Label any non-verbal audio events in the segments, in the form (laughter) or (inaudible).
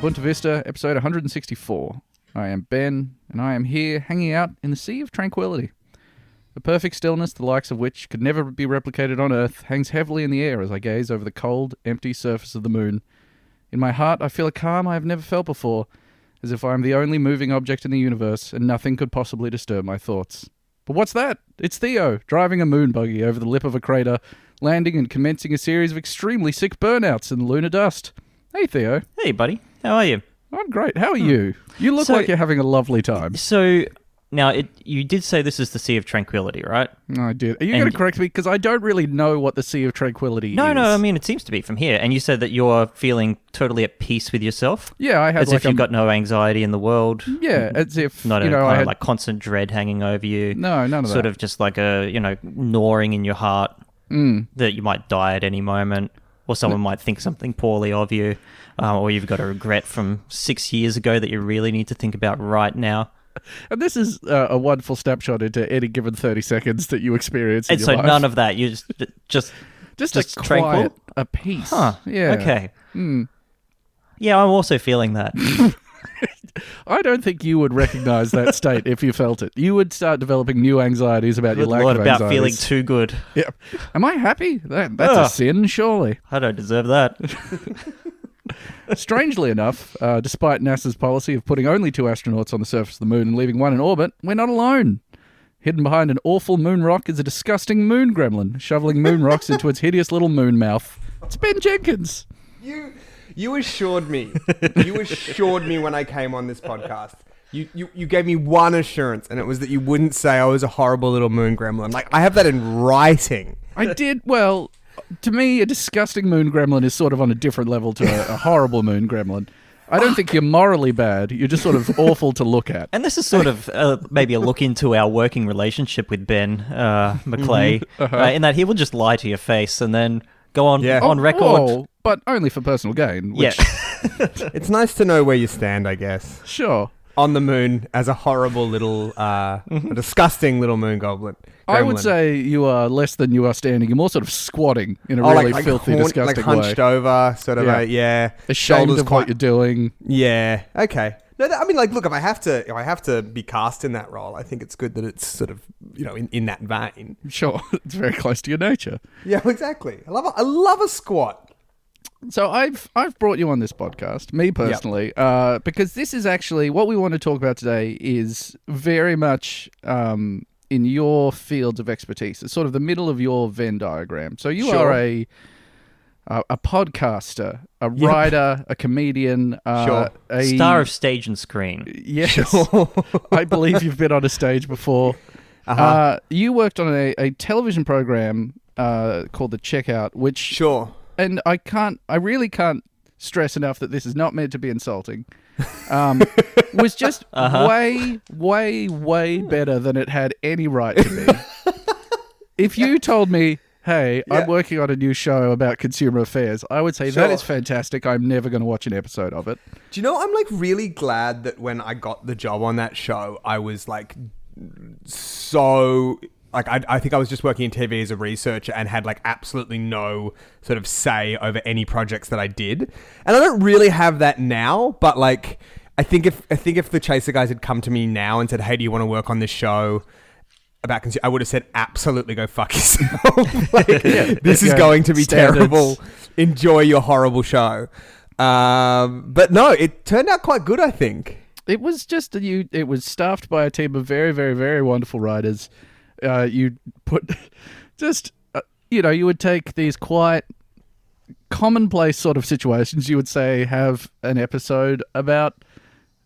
Bunta Vista, episode 164. I am Ben, and I am here hanging out in the Sea of Tranquility. The perfect stillness, the likes of which could never be replicated on Earth, hangs heavily in the air as I gaze over the cold, empty surface of the moon. In my heart, I feel a calm I have never felt before, as if I am the only moving object in the universe and nothing could possibly disturb my thoughts. But what's that? It's Theo, driving a moon buggy over the lip of a crater, landing and commencing a series of extremely sick burnouts in the lunar dust. Hey, Theo. Hey, buddy. How are you? I'm great. How are you? You look So- like you're having a lovely time. So, now it you did say this is the Sea of Tranquility, right? I did. Are you going to correct me? Because I don't really know what the Sea of Tranquility No, is. no. No, I mean, it seems to be from here. And you said that you're feeling totally at peace with yourself, yeah, I had as like if you've got no anxiety in the world, Yeah, as if not you a know kind I of like constant dread hanging over you. no, none of sort that. Sort of just like a you know gnawing in your heart Mm. that you might die at any moment, or someone might think something poorly of you, um, or you've got a regret from six years ago that you really need to think about right now. (laughs) And this is uh, a wonderful snapshot into any given thirty seconds that you experience. In And so life. none of that. You just (laughs) just just, just a tranquil? quiet, a peace. Huh. Yeah. Okay. Hmm. Yeah, I'm also feeling that. (laughs) I don't think you would recognize that (laughs) state if you felt it. You would start developing new anxieties about your Good lack Lord, of about feeling too good. Yeah. Am I happy? That, that's Ugh. a sin, surely. I don't deserve that. (laughs) Strangely enough, uh, despite NASA's policy of putting only two astronauts on the surface of the moon and leaving one in orbit, we're not alone. Hidden behind an awful moon rock is a disgusting moon gremlin, shoveling moon rocks into its hideous little moon mouth. It's Ben Jenkins. You you assured me. You assured me when I came on this podcast. You, you you gave me one assurance, and it was that you wouldn't say I was a horrible little moon gremlin. Like I have that in writing. I did, well, to me, a disgusting moon gremlin is sort of on a different level to a, a horrible moon gremlin. I don't think you're morally bad. You're just sort of awful to look at. And this is sort of uh, maybe a look into our working relationship with Ben uh, McLeay, Uh-huh. uh, in that he will just lie to your face and then go on Yeah. on record. Oh, but only for personal gain. yeah, (laughs) It's nice to know where you stand, I guess. sure. On the moon as a horrible little, uh, a disgusting little moon goblin. I would say you are less than you are standing. You're more sort of squatting in a Oh, really like, like, filthy, horn- disgusting like hunched way. over, sort of. Yeah. A, yeah. Ashamed Shoulders of quite- what you're doing. Yeah. Okay. No, that, I mean, like, look, if I have to, if I have to be cast in that role, I think it's good that it's sort of, you know, in, in that vein. Sure, (laughs) it's very close to your nature. Yeah, (laughs) exactly. I love, a, I love a squat. So I've I've brought you on this podcast, me personally, uh, because this is actually what we want to talk about today is very much um, in your fields of expertise. It's sort of the middle of your Venn diagram. So you Sure. are a a, a podcaster, a writer, a comedian, uh, Sure. a star of stage and screen. Yes, (laughs) I believe you've been on a stage before. (laughs) Uh-huh. Uh, you worked on a, a television program uh, called The Checkout, which Sure. and I can't, I really can't stress enough that this is not meant to be insulting. Um, (laughs) was just Uh-huh. way, way, way better than it had any right to be. if you told me, "Hey, Yeah. I'm working on a new show about consumer affairs," I would say that Sure. is fantastic. I'm never going to watch an episode of it. Do you know, I'm like really glad that when I got the job on that show, I was like so. Like I, I think I was just working in TV as a researcher and had like absolutely no sort of say over any projects that I did, and I don't really have that now. But like, I think if I think if the Chaser guys had come to me now and said, "Hey, do you want to work on this show?" About consumer, I would have said, "Absolutely, go fuck (laughs) yourself." (laughs) like, this is Yeah, going to be standards. terrible. Enjoy your horrible show. Um, but no, it turned out quite good. I think. It was just a, you. It was staffed by a team of very, very, very wonderful writers. Uh, you put (laughs) just uh, you know you would take these quite commonplace sort of situations. You would say have an episode about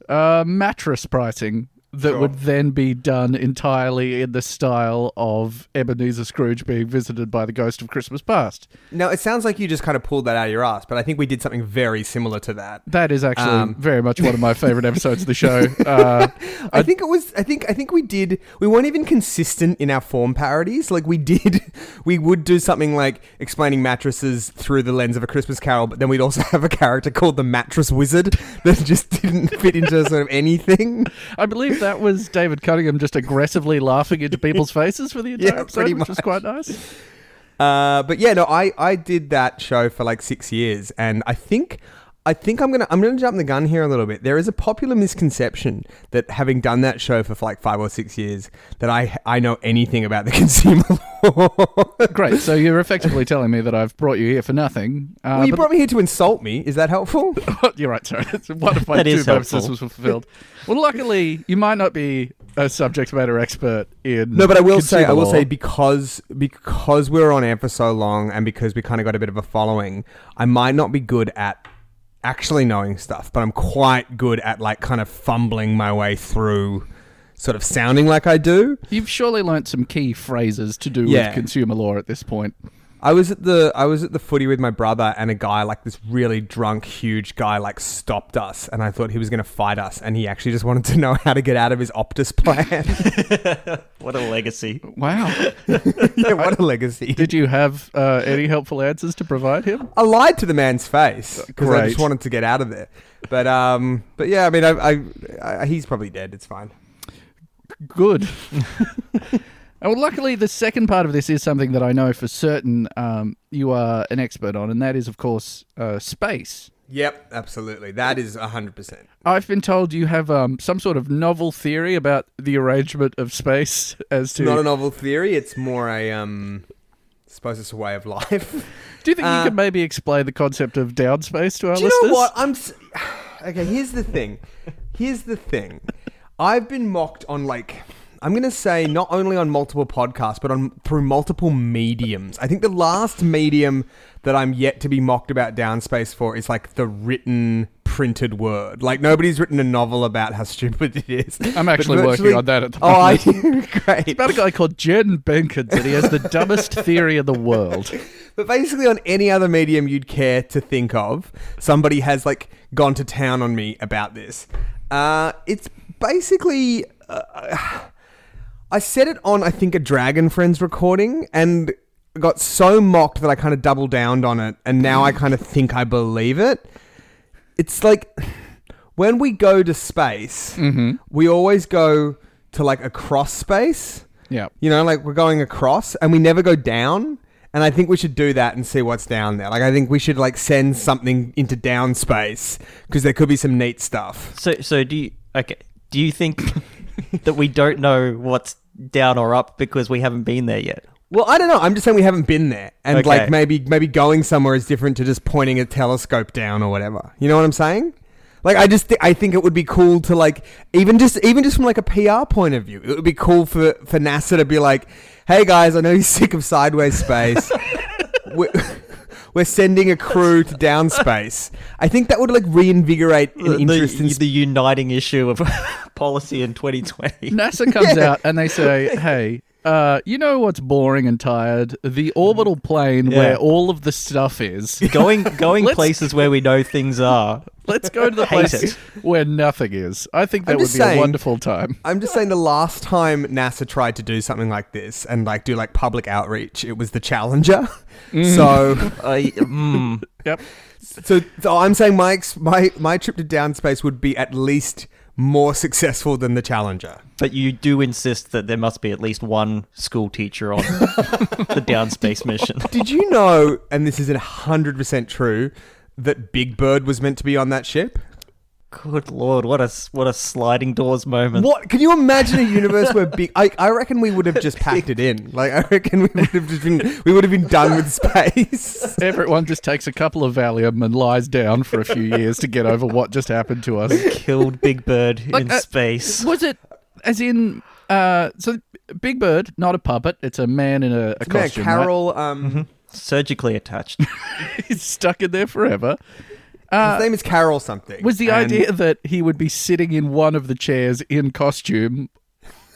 uh, mattress pricing that Sure. would then be done entirely in the style of Ebenezer Scrooge being visited by the ghost of Christmas past. Now it sounds like you just kind of pulled that out of your ass, but I think we did something very similar to that. That is actually Um. very much one of my favorite episodes of the show. (laughs) Uh, I think it was. I think. I think we did. We weren't even consistent in our form parodies. Like we did. (laughs) We would do something like explaining mattresses through the lens of a Christmas Carol, but then we'd also (laughs) have a character called the Mattress Wizard that just didn't fit into sort of anything. I believe that was David Cunningham just aggressively laughing into people's (laughs) faces for the entire Yeah, episode, pretty which was quite nice. Uh, but yeah, no, I, I did that show for like six years, and I think I think I'm gonna I'm gonna jump the gun here a little bit. There is a popular misconception that having done that show for like five or six years, that I I know anything about the (laughs) consumer law. Great. So you're effectively telling me that I've brought you here for nothing. Uh, well, you brought me here to insult me. Is that helpful? (laughs) You're right, sorry. That's one of my That two purposes was fulfilled. Well, luckily, you might not be a subject matter expert in. No, but I will say, I will law. say, because because we were on air for so long, and because we kind of got a bit of a following, I might not be good at actually knowing stuff, but I'm quite good at like kind of fumbling my way through, sort of sounding like I do. You've surely learnt some key phrases to do Yeah. with consumer law at this point. I was at the I was at the footy with my brother, and a guy like this really drunk, huge guy like stopped us, and I thought he was going to fight us, and he actually just wanted to know how to get out of his Optus plan. (laughs) What a legacy. Wow. (laughs) yeah, what a legacy! Did you have uh, any helpful answers to provide him? I lied to the man's face because I just wanted to get out of there. But um, but yeah, I mean, I, I, I he's probably dead. It's fine. Good. (laughs) well, luckily, the second part of this is something that I know for certain um, you are an expert on, and that is, of course, uh, space. Yep, absolutely. That is hundred percent. I've been told you have um, some sort of novel theory about the arrangement of space (laughs) as to. Not a novel theory. It's more a um, I suppose it's a way of life. Do you think uh, you could maybe explain the concept of downspace to our Do you listeners? know what? I'm s- (sighs) okay. Here's the thing. Here's the thing. I've been mocked on like I'm gonna say not only on multiple podcasts but on through multiple mediums. I think the last medium that I'm yet to be mocked about downspace for is like the written printed word. Like nobody's written a novel about how (laughs) stupid it is. I'm actually working on that at the Oh, I moment. (laughs) great. It's about a guy called Jen Benkins, and he has the dumbest theory in the world. (laughs) But basically, on any other medium you'd care to think of, somebody has like gone to town on me about this. Uh, it's basically. Uh, I said it on, I think, a Dragon Friends recording and got so mocked that I kind of doubled downed on it, and now I kind of think I believe it. It's like when we go to space, mm-hmm. we always go to like across space. Yeah. You know, like we're going across and we never go down. And I think we should do that and see what's down there. Like I think we should like send something into down space because there could be some neat stuff. So, so do you okay? Do you think (laughs) that we don't know what's down or up because we haven't been there yet? Well, I don't know. I'm just saying we haven't been there, and Okay. like maybe maybe going somewhere is different to just pointing a telescope down or whatever. You know what I'm saying? Like I just thi- I think it would be cool to like even just even just from like a PR point of view, it would be cool for for NASA to be like, hey guys, I know you're sick of sideways space. (laughs) we're, we're sending a crew to down space. I think that would like reinvigorate an The, interest in the, the uniting issue of (laughs) policy in 2020. NASA comes out and they say, "Hey, uh, you know what's boring and tired? The orbital plane Yeah. where all of the stuff is. (laughs) Going going places where we know things are. Let's go to the place it. where nothing is. I think that I'm would just be a wonderful time. I'm just saying the last time NASA tried to do something like this and like do like public outreach, it was the Challenger. So, (laughs) I, mm, Yep. so, so I'm saying my ex- my my trip to downspace would be at least more successful than the Challenger. but you do insist that there must be at least one school teacher on (laughs) the downspace mission. Did you know? And this isn't hundred percent true. That Big Bird was meant to be on that ship. Good lord, what a s- what a sliding doors moment. What? Can you imagine a universe where big? I, I reckon we would have just packed it in. Like I reckon we would have just been we would have been done with space. (laughs) Everyone just takes a couple of Valium and lies down for a few years to get over what just happened to us. Killed Big Bird Like, in uh, space. Was it as in? Uh, so Big Bird, not a puppet. It's a man in a, a Man, costume. right? Carol. Um, Surgically attached. (laughs) He's stuck in there forever. His name is Carol something. Was the and- idea that he would be sitting in one of the chairs in costume?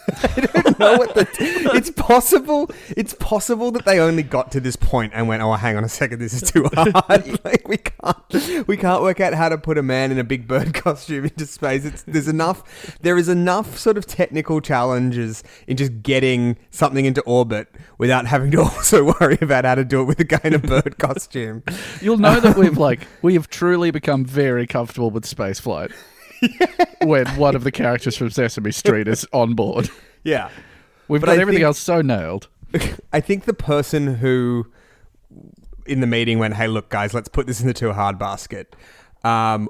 (laughs) know what the it's possible it's possible that they only got to this point and went oh hang on a second this is too (laughs) hard. (laughs) Like we can't we can't work out how to put a man in a big bird costume into space. It's there's enough there is enough sort of technical challenges in just getting something into orbit without having to also worry about how to do it with a guy in a bird costume. You'll know that we've like we have truly become very comfortable with spaceflight. (laughs) when one of the characters from Sesame Street is on board. (laughs) yeah We've But got I everything think- else so nailed. (laughs) I think the person who in the meeting went, "Hey, look, guys, let's put this in the too hard basket." um,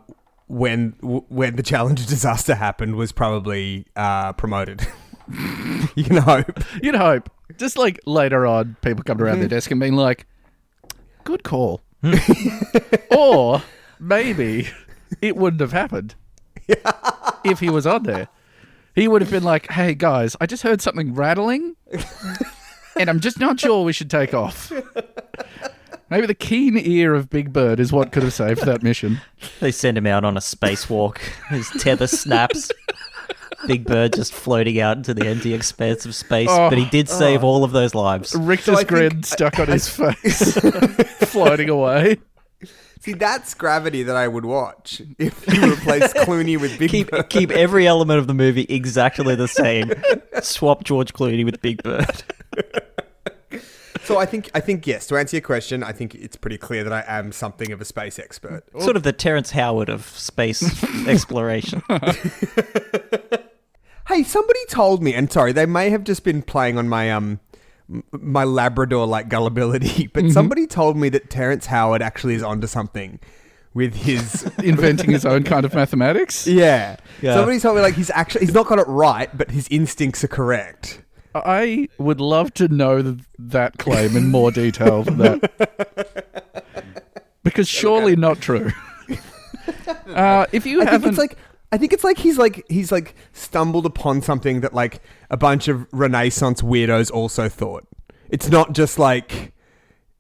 when w- when the Challenger disaster happened, was probably uh, promoted. you can hope. You'd hope. Just like later on, people come around their desk and being like, good call. or maybe it wouldn't have happened (laughs) if he was on there. He would have been like, hey guys, I just heard something rattling and I'm just not sure we should take off. Maybe the keen ear of Big Bird is what could have saved that mission. They send him out on a spacewalk. His tether snaps. Big Bird just floating out into the empty expanse of space. Oh. but he oh, did save oh. all of those lives. Richter's I think- grin stuck on his face, (laughs) floating away. See, that's gravity that I would watch if you replace Clooney with Big Keep Bird. keep every element of the movie exactly the same. Swap George Clooney with Big Bird. So I think I think yes. To answer your question, I think it's pretty clear that I am something of a space expert. Sort of the Terrence Howard of space (laughs) exploration. (laughs) Hey, somebody told me, and sorry, they may have just been playing on my um my Labrador like gullibility, (laughs) but somebody told me that Terrence Howard actually is onto something with his (laughs) Inventing his own kind of (laughs) mathematics. yeah. Yeah. Somebody told me like he's actually he's not got it right, but his instincts are correct. I would love to know th- that claim in more detail than that. Because surely not true. Uh, if you I haven't, it's like I think it's like he's like he's like stumbled upon something that like a bunch of Renaissance weirdos also thought. It's not just like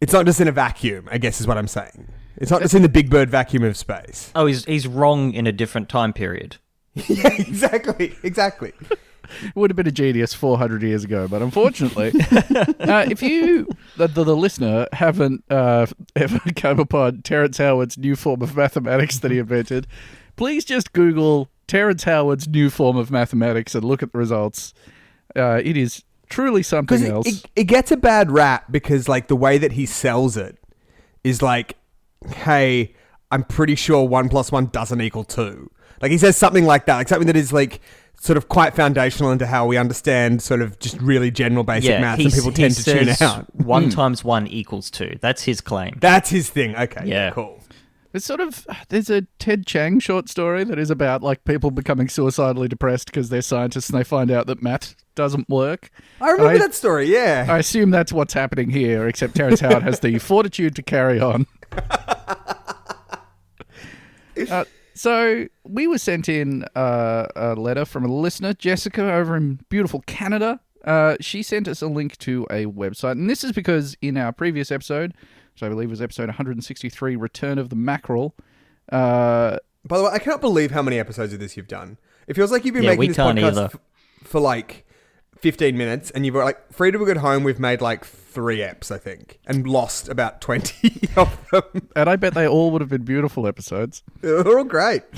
it's not just in a vacuum. I guess is what I'm saying. It's not just in the Big Bird vacuum of space. Oh, he's he's wrong in a different time period. (laughs) yeah, exactly, exactly. (laughs) would have been a genius 400 years ago, but unfortunately, (laughs) uh, if you, the, the, the listener, haven't uh, ever come upon Terrence Howard's new form of mathematics that he invented, please just Google Terrence Howard's new form of mathematics and look at the results. Uh, it is truly something Because else. it, it, it gets a bad rap because like the way that he sells it is like, hey, I'm pretty sure one plus one doesn't equal two. Like he says something like that, like something that is like sort of quite foundational into how we understand sort of just really general basic yeah, maths, and people tend to tune out. One times one equals two. That's his claim. That's his thing. Okay, yeah, Yeah. cool. It's sort of there's a Ted Chiang short story that is about like people becoming suicidally depressed because they're scientists and they find out that math doesn't work. I remember I- that story. Yeah, I assume that's what's happening here, except Terrence Howard has the (laughs) fortitude to carry on. (laughs) Uh, so we were sent in uh, a letter from a listener, Jessica, over in beautiful Canada. Uh, she sent us a link to a website, and this is because in our previous episode, which I believe was episode 163, "Return of the Mackerel," uh, By the way, I cannot believe how many episodes of this you've done. It feels like you've been Yeah, making this can't podcast f- for like 15 minutes, and you've got like Free to Be Good Home. We've made like three eps, I think, and lost about 20 (laughs) of them. and I bet they all would have been beautiful episodes. They're all great. (laughs)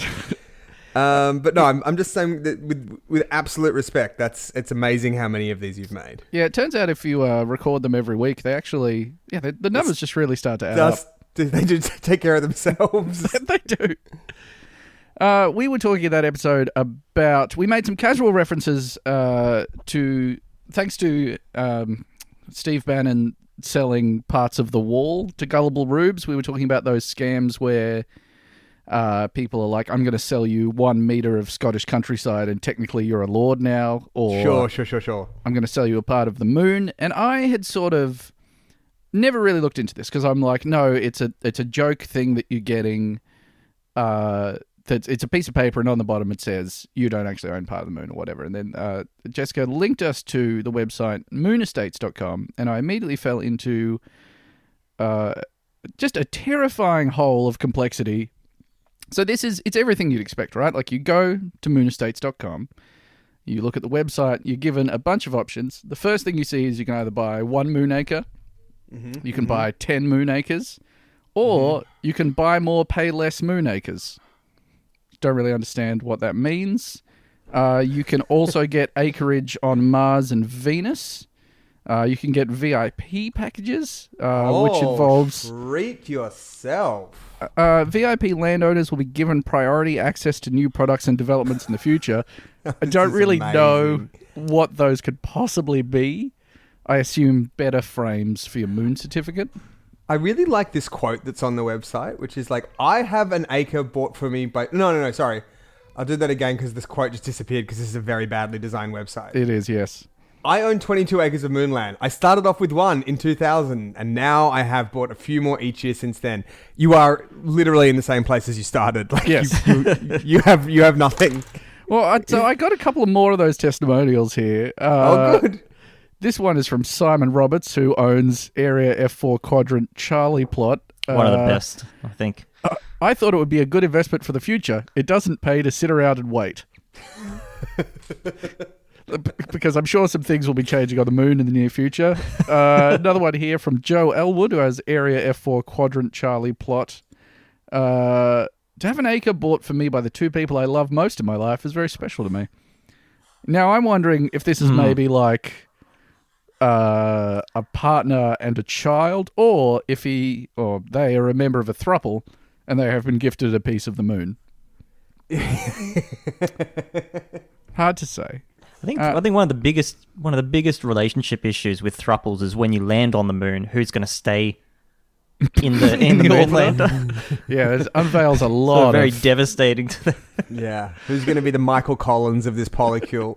Um, but no, I'm, I'm just saying that with with absolute respect, that's it's amazing how many of these you've made. Yeah, it turns out if you uh, record them every week, they actually, yeah, they, the numbers just really start to add up. Does they do take care of themselves? (laughs) they do. Uh, we were talking in that episode about we made some casual references uh, to thanks to um, Steve Bannon selling parts of the wall to gullible rubes. We were talking about those scams where uh, people are like, "I'm going to sell you one meter of Scottish countryside, and technically you're a lord now," or sure, sure, sure, sure. I'm going to sell you a part of the moon. And I had sort of never really looked into this because I'm like, no, it's a it's a joke thing that you're getting. Uh, that it's a piece of paper, and on the bottom it says you don't actually own part of the moon or whatever. And then uh, Jessica linked us to the website moonestates.com, and I immediately fell into uh, just a terrifying hole of complexity. So this is it's everything you'd expect, right? Like you go to moonestates.com, you look at the website, you're given a bunch of options. The first thing you see is you can either buy one moon acre, mm-hmm. you can mm-hmm. buy 10 moon acres, or mm-hmm. you can buy more, pay less moon acres. Don't really understand what that means. Uh, you can also get acreage on Mars and Venus. Uh, you can get VIP packages, uh, which Oh, involves treat yourself. uh, VIP landowners will be given priority access to new products and developments in the future. (laughs) I don't really know what those could possibly be. I assume better frames for your moon certificate. I really like this quote that's on the website, which is like, "I have an acre bought for me by." No, no, no. Sorry, I'll do that again because this quote just disappeared because this is a very badly designed website. It is, yes. I own 22 acres of moonland. I started off with one in 2000, and now I have bought a few more each year since then. You are literally in the same place as you started. (laughs) Like Yes. you, you, you have you have nothing. Well, I, so I got a couple of more of those testimonials here. Oh, Uh, good. This one is from Simon Roberts, who owns Area F4 Quadrant Charlie plot. One of the Uh, best, I think. I thought it would be a good investment for the future. It doesn't pay to sit around and wait. (laughs) because I'm sure some things will be changing on the moon in the near future. Uh, (laughs) another one here from Joe Elwood, who has Area F4 Quadrant Charlie plot. Uh, to have an acre bought for me by the two people I love most in my life is very special to me. Now, I'm wondering if this is maybe like uh, a partner and a child, or if he or they are a member of a thruple and they have been gifted a piece of the moon. (laughs) Hard to say. I think Uh, I think one of the biggest one of the biggest relationship issues with thruples is when you land on the moon, who's going to stay in the (laughs) in the the moon lander? Yeah, it unveils a so lot very of. devastating to the Yeah, who's going to be the Michael Collins of this polycule?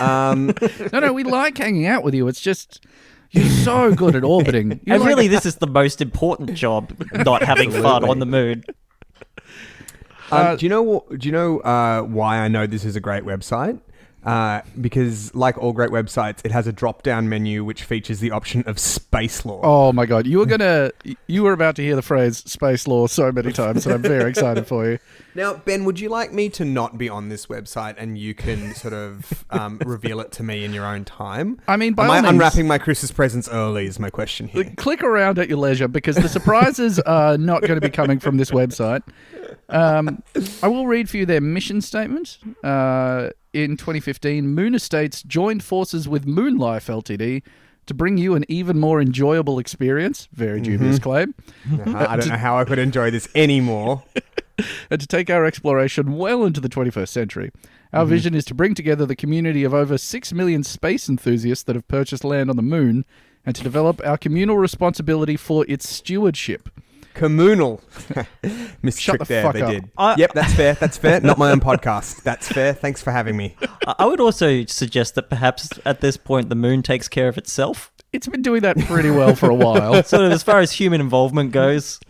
(laughs) um, no, no, we like hanging out with you. It's just you're so good at orbiting. You're And like- really, this is the most important job, not having fun on the moon. Um, Uh, do you know? Do you know uh, why I know this is a great website? Uh, because, like all great websites, it has a drop-down menu which features the option of space law. Oh my god, you were gonna, you were about to hear the phrase "space law" so many times, and I'm very excited for you. (laughs) Now, Ben, would you like me to not be on this website and you can sort of um, (laughs) reveal it to me in your own time? I mean, by Am I means- unwrapping my Christmas presents early? Is my question here. Click around at your leisure because the surprises (laughs) are not going to be coming from this website. Um, I will read for you their mission statement. Uh, in 2015, Moon Estates joined forces with Moonlife Ltd. to bring you an even more enjoyable experience. Very dubious claim. Uh-huh, I (laughs) don't know how I could enjoy this anymore. (laughs) and to take our exploration well into the 21st century. Our vision is to bring together the community of over 6 million space enthusiasts that have purchased land on the moon and to develop our communal responsibility for its stewardship. Communal. (laughs) Missed Shut the there. fuck they up. did. I- yep, that's fair. That's fair. Not my own podcast. That's fair. Thanks for having me. I I would also suggest that perhaps at this point the moon takes care of itself. It's been doing that pretty well for a while. (laughs) Sort of as far as human involvement goes.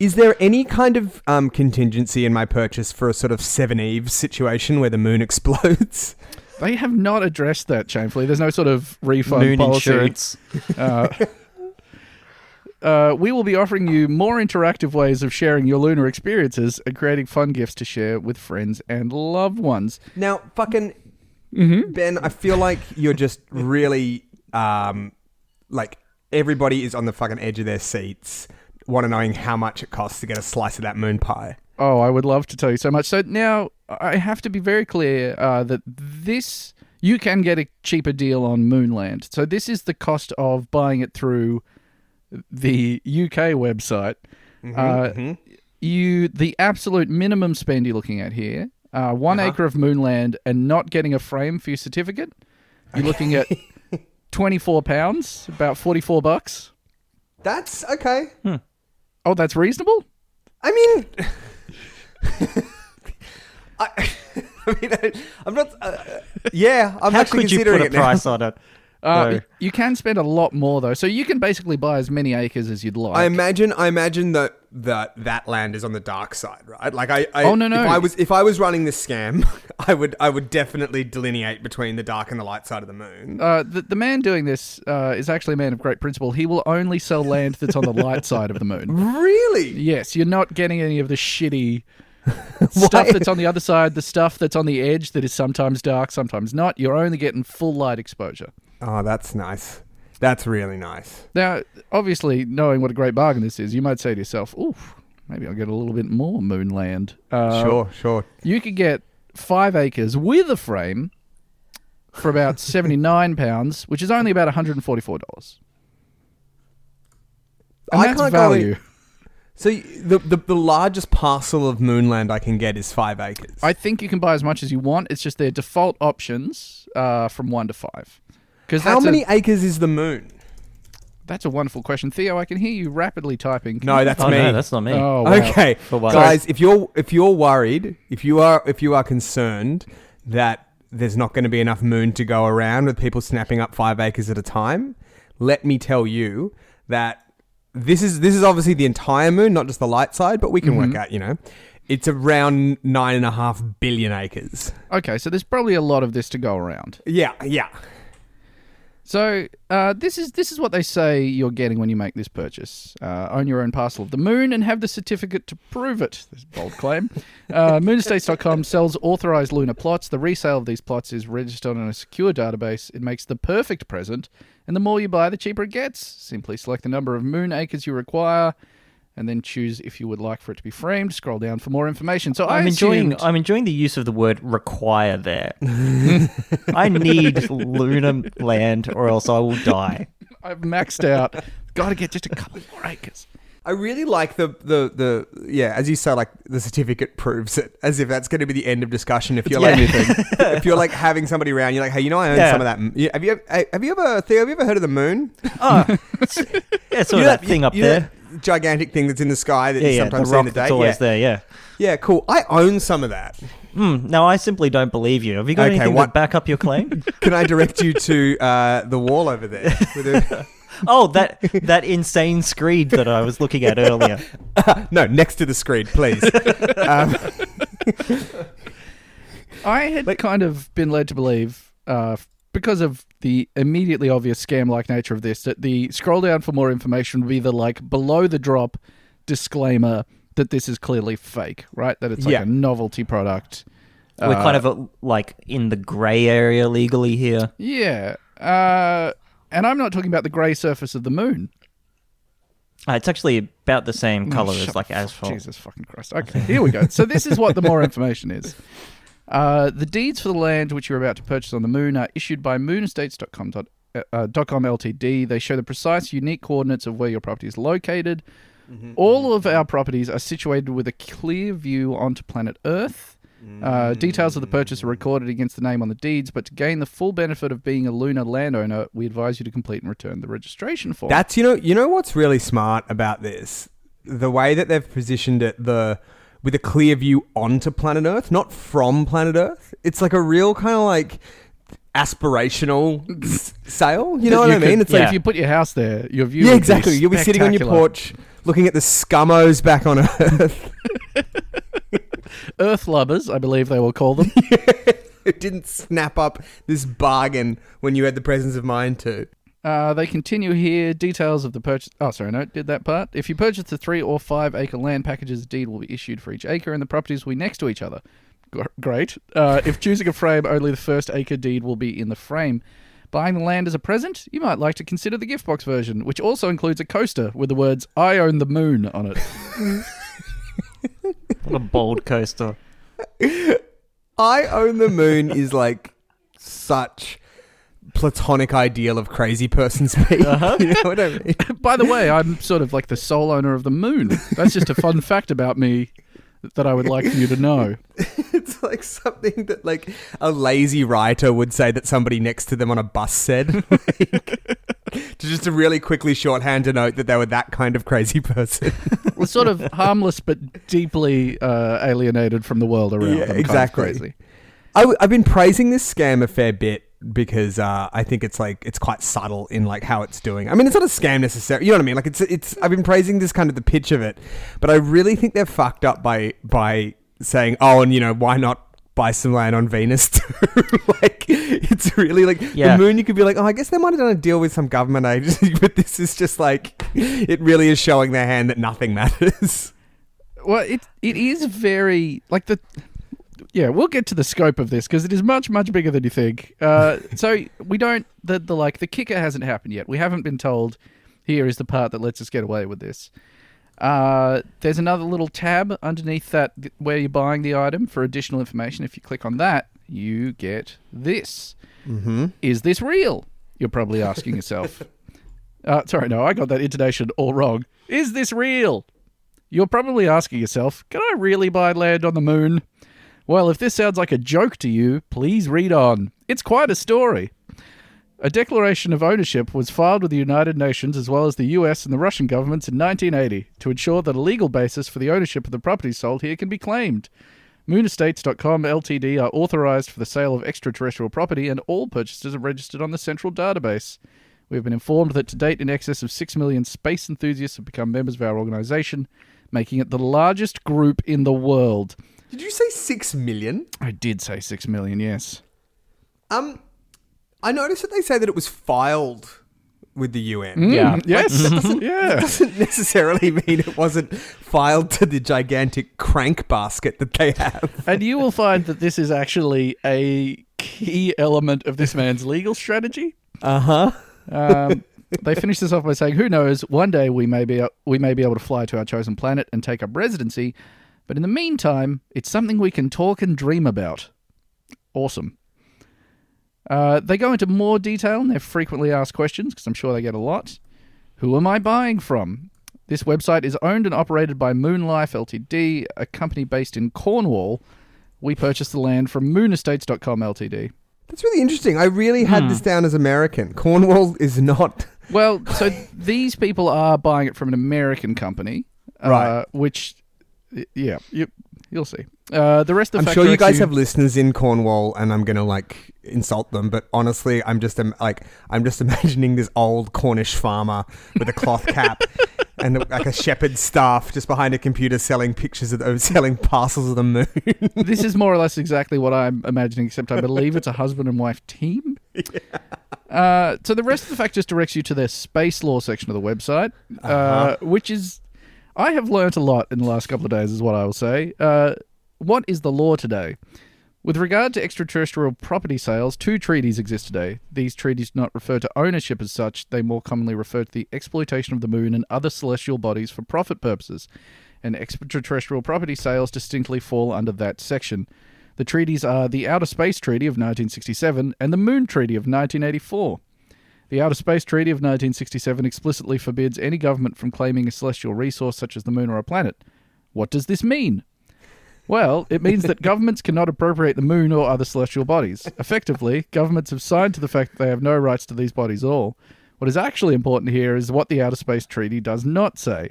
Is there any kind of um, contingency in my purchase for a sort of Seveneves situation where the moon (laughs) explodes? They have not addressed that shamefully. There's no sort of refund moon policy. insurance. Uh, uh, we will be offering you more interactive ways of sharing your lunar experiences and creating fun gifts to share with friends and loved ones. Now, fucking Mm-hmm. Ben, I feel like you're just (laughs) really um, like everybody is on the fucking edge of their seats, want to knowing how much it costs to get a slice of that moon pie. Oh, I would love to tell you so much. So now I have to be very clear uh, that this you can get a cheaper deal on Moonland. So this is the cost of buying it through the UK website. Uh, You the absolute minimum spend you're looking at here: uh, one acre of Moonland and not getting a frame for your certificate. You're looking at (laughs) twenty four pounds, about forty four bucks. That's okay. Oh, that's reasonable. I mean, (laughs) I, (laughs) I mean, I, I'm not. Uh, yeah, I'm How actually could you considering put a it now. price on it? Uh. You can spend a lot more though, so you can basically buy as many acres as you'd like. I imagine. I imagine that that that land is on the dark side, right? Like I. I Oh, no, no. If I was if I was running this scam, (laughs) I would I would definitely delineate between the dark and the light side of the moon. Uh, the, the man doing this uh, is actually a man of great principle. He will only sell land that's on the light (laughs) side of the moon. Really? Yes, you're not getting any of the shitty (laughs) stuff that's on the other side, the stuff that's on the edge that is sometimes dark, sometimes not. You're only getting full light exposure. Oh, that's nice. That's really nice. Now, obviously, knowing what a great bargain this is, you might say to yourself, oof, maybe I'll get a little bit more moonland. Uh, sure, sure. You could get five acres with a frame for about (laughs) £79, which is only about $144. And I that's can't go value. in- So the, the the largest parcel of moonland I can get is five acres. I think you can buy as much as you want. It's just their default options uh, from one to five. Because How many acres is the moon? That's a wonderful question, Theo. I can hear you rapidly typing. Can No, you- that's oh me. no, that's not me. Oh, wow. Okay, For what? guys, if you're if you're worried, if you are if you are concerned that there's not going to be enough moon to go around with people snapping up five acres at a time, let me tell you that this is this is obviously the entire moon, not just the light side, but we can work mm-hmm. out. You know, it's around nine and a half billion acres. Okay, so there's probably a lot of this to go around. Yeah, yeah. So uh, this is this is what they say you're getting when you make this purchase. Uh, own your own parcel of the moon and have the certificate to prove it. This bold claim. Uh, (laughs) Moonestates.com sells authorized lunar plots. The resale of these plots is registered on a secure database. It makes the perfect present, and the more you buy, the cheaper it gets. Simply select the number of moon acres you require. And then choose if you would like for it to be framed. Scroll down for more information. So I I'm enjoying. assumed- I'm enjoying the use of the word "require" there. (laughs) I need lunar land, or else I will die. (laughs) I've maxed out. Got to get just a couple more acres. I really like the, the the yeah, as you say, like the certificate proves it, as if that's going to be the end of discussion. If you're Yeah. like, (laughs) if you're like having somebody around, you're like, hey, you know, I own Yeah. some of that. have you hey, have you ever Theo? Have you ever heard of the moon? Oh, yeah, sort You of know that thing up you there. that gigantic thing that's in the sky that Yeah, you yeah, the sometimes see in the day. that's always yeah. there. Yeah. yeah, cool. I own some of that. Hmm. no, I simply don't believe you. Have you got Okay, anything what- to back up your claim? (laughs) Can I direct you to uh, the wall over there? With a, (laughs) oh, that that insane screed that I was looking at earlier. (laughs) no, next to the screen, please. um, I had Like- kind of been led to believe, uh, because of the immediately obvious scam-like nature of this, that the scroll down for more information would be the like below the drop disclaimer that this is clearly fake, right? That it's like Yeah. a novelty product. We're Uh, kind of uh like in the grey area legally here. yeah. Uh, and I'm not talking about the grey surface of the moon. Uh, it's actually about the same color Oh, as like asphalt. Jesus fucking Christ. Okay, here we go. So this is what the more (laughs) information is. Uh, the deeds for the land which you're about to purchase on the moon are issued by moonestates.com dot- uh, dot .com Ltd. They show the precise, unique coordinates of where your property is located. All of our properties are situated with a clear view onto planet Earth. Uh, details of the purchase are recorded against the name on the deeds, but to gain the full benefit of being a lunar landowner, we advise you to complete and return the registration form. That's you know you know what's really smart about this, the way that they've positioned it the with a clear view onto planet Earth, not from planet Earth. It's like a real kind of like aspirational s- sale. You know what You I mean? could- It's yeah, like if you put your house there, your view. yeah, exactly. You'll be sitting on your porch looking at the scummos back on Earth. (laughs) Earth lubbers, I believe they will call them. (laughs) it didn't snap up this bargain when you had the presence of mind to. Uh, they continue here. Details of the purchase. Oh, sorry, no, did that part. If you purchase the three or five acre land packages, a deed will be issued for each acre, and the properties will be next to each other. Gr- Great. Uh, if choosing a frame, only the first acre deed will be in the frame. Buying the land as a present, you might like to consider the gift box version, which also includes a coaster with the words "I own the moon" on it. (laughs) What a bold coaster. (laughs) I own the moon is like such platonic ideal of crazy person (laughs) speak. Uh-huh. (laughs) You know what I mean? (laughs) By the way, I'm sort of like the sole owner of the moon. That's just a fun fact about me that I would like for you to know. It's like something that like a lazy writer would say that somebody next to them on a bus said. Like, to just to really quickly shorthand a note that they were that kind of crazy person. Well, sort of harmless but deeply uh, alienated from the world around. Yeah, them, kind of exactly. crazy. I w- I've been praising this scam a fair bit because uh, I think it's like it's quite subtle in like how it's doing. I mean, it's not a scam necessarily. You know what I mean? Like it's it's. I've been praising this kind of the pitch of it, but I really think they're fucked up by by saying, oh, and you know, why not buy some land on Venus too? (laughs) like it's really like Yeah. the moon. You could be like, oh, I guess they might have done a deal with some government agency, (laughs) but this is just like it really is showing their hand that nothing matters. Well, it it is very like the. Yeah, we'll get to the scope of this because it is much much bigger than you think. Uh, (laughs) so we don't the the like the kicker hasn't happened yet. We haven't been told. Here is the part that lets us get away with this. Uh, there's another little tab underneath that th- where you're buying the item for additional information. If you click on that, you get this. Mm-hmm. Is this real? You're probably asking yourself. (laughs) uh, sorry, no, I got that intonation all wrong. Is this real? You're probably asking yourself, can I really buy land on the moon? Well, if this sounds like a joke to you, please read on. It's quite a story. A declaration of ownership was filed with the United Nations as well as the US and the Russian governments in 1980 to ensure that a legal basis for the ownership of the properties sold here can be claimed. Moonestates.com Ltd are authorized for the sale of extraterrestrial property and all purchases are registered on the central database. We have been informed that to date in excess of 6 million space enthusiasts have become members of our organization, making it the largest group in the world. Did you say six million? I did say 6 million, yes. Um, I noticed that they say that it was filed with the UN. Yeah. Yes. (laughs) yeah. Doesn't necessarily mean it wasn't filed to the gigantic crank basket that they have. And you will find that this is actually a key element of this man's legal strategy. Uh huh. Um, they finish this off by saying, "Who knows? One day we may be we may be able to fly to our chosen planet and take up residency, but in the meantime, it's something we can talk and dream about." Awesome. Uh, they go into more detail in their frequently asked questions because I'm sure they get a lot. Who am I buying from? This website is owned and operated by Moonlife Ltd, a company based in Cornwall. We purchased the land from moonestates.com Ltd. That's really interesting. I really had this down as American. Cornwall is not. Well, so these people are buying it from an American company, uh, Right. Which, y- yeah, you, you'll see. Uh, the rest of the I'm sure you guys have listeners in Cornwall, and I'm gonna like insult them. But honestly, I'm just um, like I'm just (laughs) imagining this old Cornish farmer with a cloth cap (laughs) and like a shepherd's staff just behind a computer selling pictures of those selling parcels of the moon. (laughs) this is more or less exactly what I'm imagining, except I believe it's a husband and wife team. Uh, so the rest of the fact just directs you to their space law section of the website, uh Uh-huh. which is I have learnt a lot in the last couple of days, is what I will say. Uh, what is the law today? With regard to extraterrestrial property sales, two treaties exist today. These treaties do not refer to ownership as such, they more commonly refer to the exploitation of the moon and other celestial bodies for profit purposes, and extraterrestrial property sales distinctly fall under that section. The treaties are the Outer Space Treaty of 1967 and the Moon Treaty of 1984. The Outer Space Treaty of 1967 explicitly forbids any government from claiming a celestial resource such as the moon or a planet. What does this mean? Well, it means that (laughs) governments cannot appropriate the moon or other celestial bodies. (laughs) Effectively, governments have signed to the fact that they have no rights to these bodies at all. What is actually important here is what the Outer Space Treaty does not say.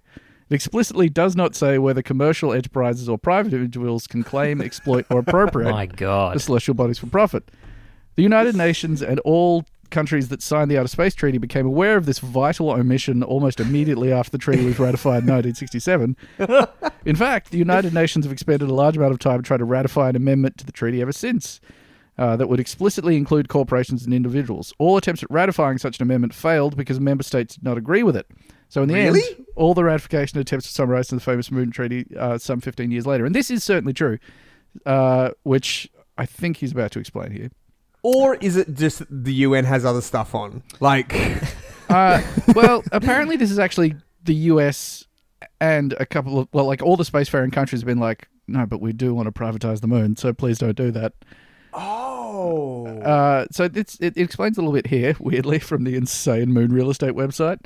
It explicitly does not say whether commercial enterprises or private individuals can claim, (laughs) exploit, or appropriate My God. the celestial bodies for profit. The United Nations and all countries that signed the Outer Space Treaty became aware of this vital omission almost immediately after the treaty was ratified in 1967. (laughs) In fact, the United Nations have expended a large amount of time trying to ratify an amendment to the treaty ever since. Uh, that would explicitly include corporations and individuals. All attempts at ratifying such an amendment failed because member states did not agree with it. So, in the Really? end, all the ratification attempts were summarized in the famous Moon Treaty uh, some 15 years later. And this is certainly true, uh, which I think he's about to explain here. Or is it just the UN has other stuff on? Like, (laughs) Uh, well, apparently, this is actually the US and a couple of, well, like all the spacefaring countries have been like, no, but we do want to privatize the moon, so please don't do that. oh, Uh, so it's, it, it explains a little bit here, (laughs) weirdly, from the insane Moon Real Estate website.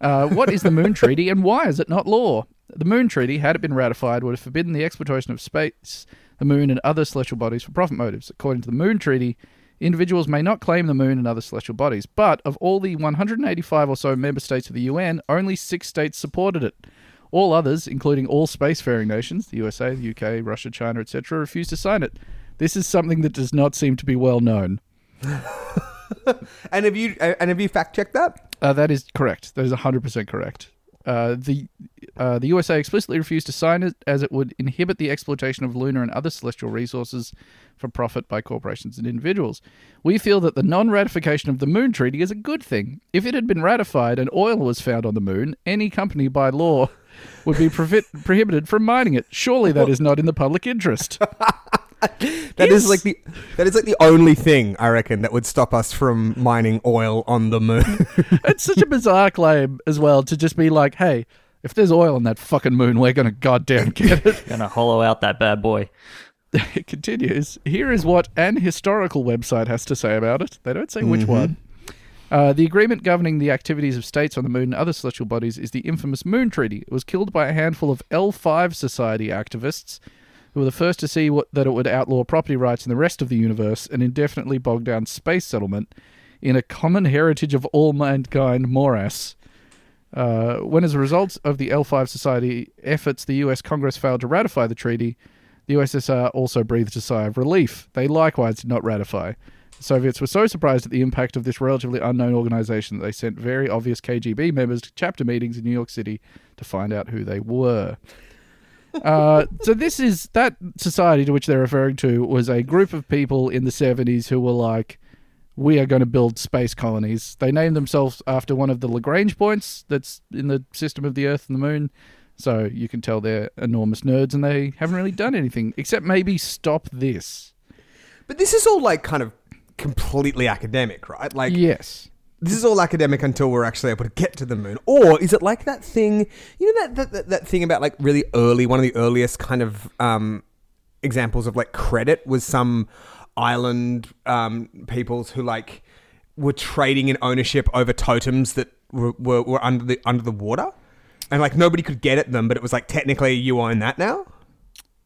Uh, what is the Moon (laughs) Treaty and why is it not law? The Moon Treaty, had it been ratified, would have forbidden the exploitation of space, the moon, and other celestial bodies for profit motives. According to the Moon Treaty, individuals may not claim the moon and other celestial bodies, but of all the 185 or so member states of the UN, only six states supported it. All others, including all spacefaring nations, the USA, the UK, Russia, China, etc., refused to sign it. This is something that does not seem to be well known. (laughs) and have you uh, and have you fact checked that? Uh, that is correct. That is 100% correct. Uh, the uh, the USA explicitly refused to sign it as it would inhibit the exploitation of lunar and other celestial resources for profit by corporations and individuals. We feel that the non ratification of the Moon Treaty is a good thing. If it had been ratified and oil was found on the moon, any company by law would be provi- (laughs) prohibited from mining it. Surely that is not in the public interest. (laughs) (laughs) That is like the that is like the only thing I reckon that would stop us from mining oil on the moon. (laughs) it's such a bizarre claim as well to just be like, hey, if there's oil on that fucking moon, we're going to goddamn (laughs) get it. Gonna hollow out that bad boy. it continues. Here is what an historical website has to say about it. They don't say which one. Uh, the agreement governing the activities of states on the moon and other celestial bodies is the infamous Moon Treaty. It was killed by a handful of L5 Society activists who were the first to see what, that it would outlaw property rights in the rest of the universe and indefinitely bog down space settlement. in a common heritage of all mankind morass. Uh, when, as a result of the L5 Society efforts, the US Congress failed to ratify the treaty, the USSR also breathed a sigh of relief. They likewise did not ratify. The Soviets were so surprised at the impact of this relatively unknown organization that they sent very obvious KGB members to chapter meetings in New York City to find out who they were. Uh, so this is that society to which they're referring to was a group of people in the 70s who were like we are going to build space colonies. They named themselves after one of the Lagrange points that's in the system of the Earth and the Moon. So you can tell they're enormous nerds and they haven't really done anything except maybe stop this. But this is all like kind of completely academic, right? Like Yes. This is all academic until we're actually able to get to the moon. Or is it like that thing, you know, that that, that, that thing about like really early, one of the earliest kind of um, examples of like credit was some island um, peoples who like were trading in ownership over totems that were, were, were under the under the water. And like nobody could get at them, but it was like technically you own that now.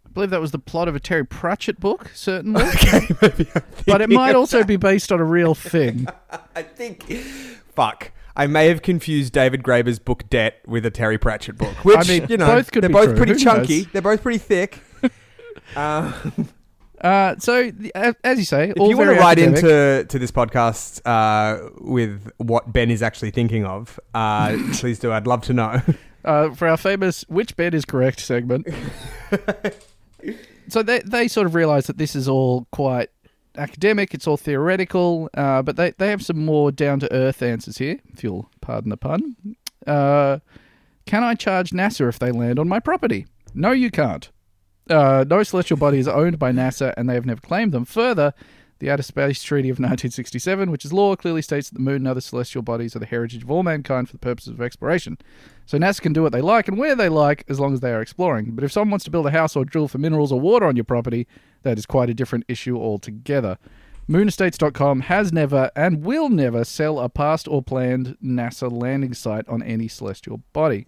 I believe that was the plot of a Terry Pratchett book, certainly. (laughs) Okay, maybe. But it might also be based on a real thing. (laughs) I think, fuck. I may have confused David Graeber's book Debt with a Terry Pratchett book. Which, mean, you know, both could they're both true. pretty Who chunky. knows? They're both pretty thick. uh, (laughs) Uh, so, uh, as you say, if you want to write academic. into to this podcast uh, with what Ben is actually thinking of, uh, please do. I'd love to know. uh, for our famous "Which bed is correct" segment. So they they sort of realise that this is all quite academic. It's all theoretical, uh, but they they have some more down to earth answers here, if you'll pardon the pun. Uh, can I charge NASA if they land on my property? No, you can't. Uh, no celestial body is owned by NASA, and they have never claimed them. Further, the Outer Space Treaty of 1967, which is law, clearly states that the moon and other celestial bodies are the heritage of all mankind for the purposes of exploration. So NASA can do what they like and where they like as long as they are exploring. But if someone wants to build a house or drill for minerals or water on your property, that is quite a different issue altogether. Moonestates.com has never and will never sell a past or planned NASA landing site on any celestial body.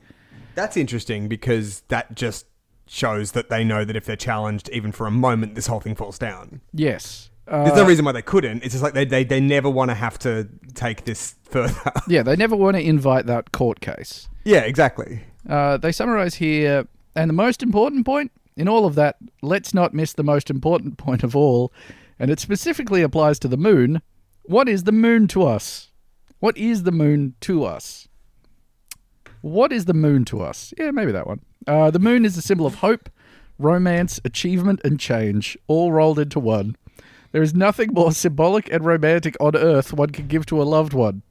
That's interesting because that just shows that they know that if they're challenged, even for a moment, this whole thing falls down. Yes. There's Uh, no reason why they couldn't. It's just like they, they, they never want to have to take this (laughs) further. yeah, they never want to invite that court case. yeah, exactly. Uh, they summarize here, and the most important point in all of that, let's not miss the most important (laughs) point of all, and it specifically applies to the moon. What is the moon to us? What is the moon to us? What is the moon to us? Yeah, maybe that one. Uh, the moon is a symbol of hope, romance, achievement, and change, all rolled into one. There is nothing more symbolic and romantic on earth one can give to a loved one.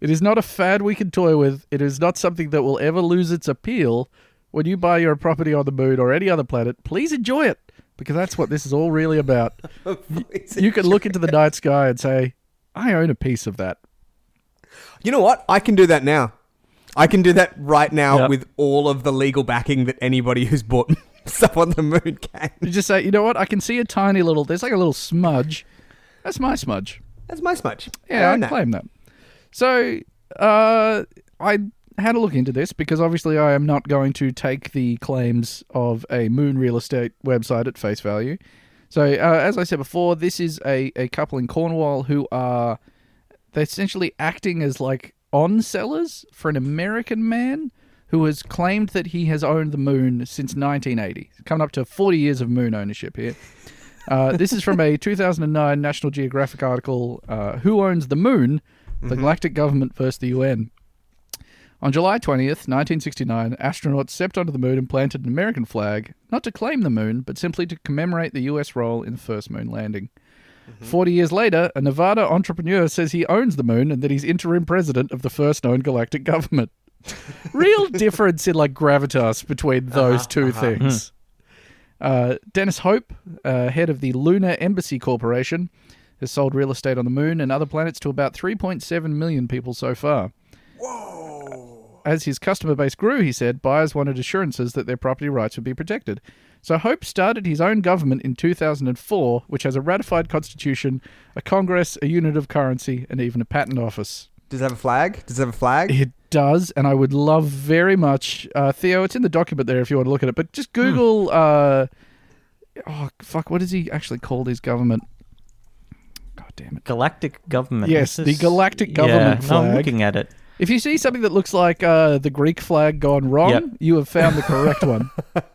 It is not a fad we can toy with. It is not something that will ever lose its appeal. When you buy your property on the moon or any other planet, please enjoy it because that's what this is all really about. (laughs) You can look into the night sky and say, I own a piece of that. You know what? I can do that now. I can do that right now Yep. with all of the legal backing that anybody who's bought (laughs) stuff on the moon can. You just say, you know what? I can see a tiny little, there's like a little smudge. That's my smudge. That's my smudge. Yeah, I that. claim that. So, uh, I had a look into this because obviously I am not going to take the claims of a moon real estate website at face value. So, uh, as I said before, this is a, a couple in Cornwall who are they're essentially acting as like on sellers for an American man who has claimed that he has owned the moon since 1980, coming up to 40 years of moon ownership here. Uh, this is from a (laughs) 2009 National Geographic article, uh, Who Owns the Moon? The Galactic Government versus the UN. On July 20th, 1969, astronauts stepped onto the moon and planted an American flag, not to claim the moon, but simply to commemorate the US role in the first moon landing. 40 years later, a Nevada entrepreneur says he owns the moon and that he's interim president of the first known galactic government. (laughs) Real difference in like gravitas between those 2 things. Uh, Dennis Hope, uh, head of the Lunar Embassy Corporation, has sold real estate on the moon and other planets to about 3.7 million people so far. Whoa! As his customer base grew, he said, buyers wanted assurances that their property rights would be protected. So Hope started his own government in 2004, which has a ratified constitution, a congress, a unit of currency, and even a patent office. Does it have a flag? Does it have a flag? It does, and I would love very much, uh, Theo. It's in the document there if you want to look at it. But just Google. Uh, oh fuck! What is he actually called his government? God damn damn it. Galactic government. Yes, Is the this- galactic Yeah, government no, I'm looking at it. If you see something that looks like uh, the Greek flag gone wrong, Yep. you have found the correct one.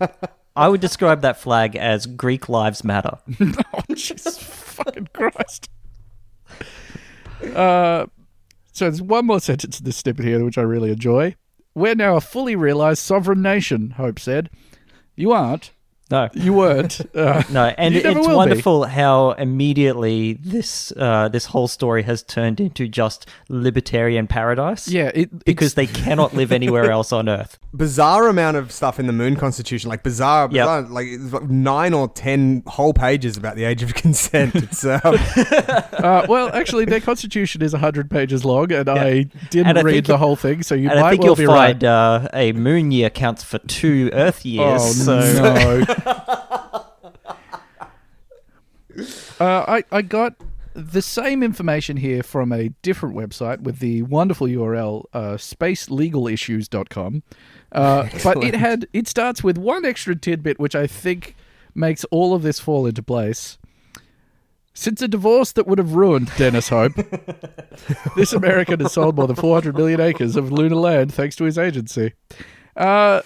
(laughs) I would describe that flag as Greek lives matter. (laughs) oh, Jesus fucking Christ. Uh, so there's one more sentence in this snippet here, which I really enjoy. We're now a fully realized sovereign nation, Hope said. You aren't. No. You weren't. (laughs) Uh, No, and You never it's will be. wonderful how immediately this uh, this whole story has turned into just libertarian paradise. yeah, it, because it's- they cannot live anywhere (laughs) else on Earth. bizarre amount of stuff in the Moon Constitution, like bizarre, Yep. bizarre like like nine or ten whole pages about the age of (laughs) consent. It's um, uh, well, actually, their constitution is 100 pages long, and I didn't And I read think the whole thing, so you and might I think well you'll be find right. uh, a moon year counts for two Earth years. Oh, so no. Uh, I, I got the same information here from a different website with the wonderful URL uh, spacelegal.issues.com. Uh, but it had it starts with one extra tidbit which I think makes all of this fall into place. Since a divorce that would have ruined Dennis Hope, (laughs) this American has sold more than 400 million acres of lunar land thanks to his agency. Uh,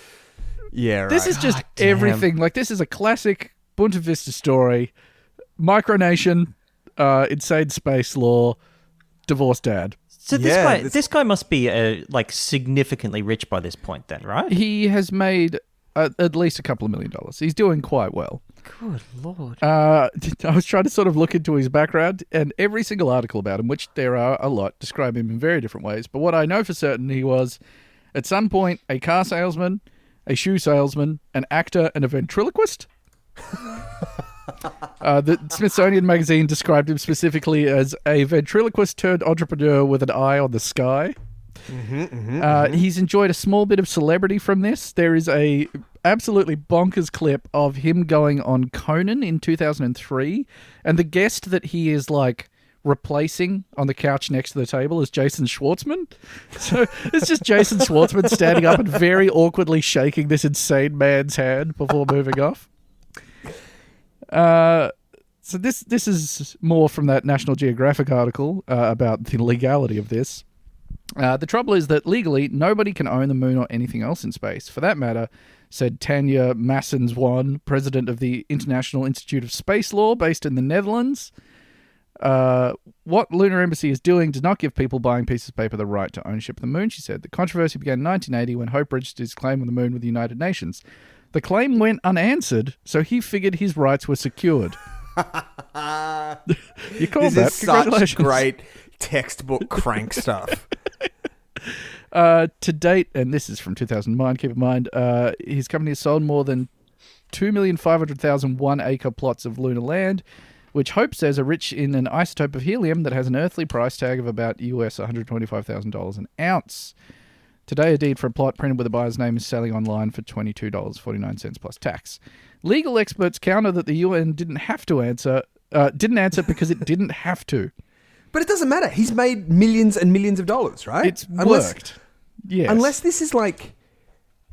yeah, right. this is just God everything. Like this is a classic Boonta Vista story. Micronation, uh, insane space law, divorced dad. So this Yeah, guy, this- this guy must be uh, like significantly rich by this point, then, right? He has made uh, at least a couple of million dollars. He's doing quite well. Good lord! Uh, (laughs) I was trying to sort of look into his background, and every single article about him, which there are a lot, describe him in very different ways. But what I know for certain, he was at some point a car salesman, a shoe salesman, an actor, and a ventriloquist. (laughs) Uh, the Smithsonian magazine described him specifically as a ventriloquist turned entrepreneur with an eye on the sky. Uh, he's enjoyed a small bit of celebrity from this. There is a absolutely bonkers clip of him going on Conan in 2003, and the guest that he is like replacing on the couch next to the table is Jason Schwartzman. (laughs) So it's just Jason Schwartzman standing up and very awkwardly shaking this insane man's hand before moving off. Uh, so this this is more from that National Geographic article uh, about the legality of this. Uh, the trouble is that legally, nobody can own the moon or anything else in space. For that matter, said Tanja Masson-Zwaan, president of the International Institute of Space Law based in the Netherlands. Uh, what Lunar Embassy is doing does not give people buying pieces of paper the right to ownership of the moon, she said. The controversy began in 1980 when Hope registered his claim on the moon with the United Nations. The claim went unanswered, so he figured his rights were secured. (laughs) (laughs) you called this that. is such great textbook crank stuff. (laughs) Uh, to date, and this is from 2009, keep in mind, uh, his company has sold more than 2,500,000 one acre plots of lunar land, which Hope says are rich in an isotope of helium that has an earthly price tag of about US $125,000 an ounce. Today, a deed for a plot printed with a buyer's name is selling online for $22.49 plus tax. Legal experts counter that the UN didn't have to answer, uh, didn't answer because it didn't have to. (laughs) But it doesn't matter. He's made millions and millions of dollars, right? It's worked. Yes. Unless this is like,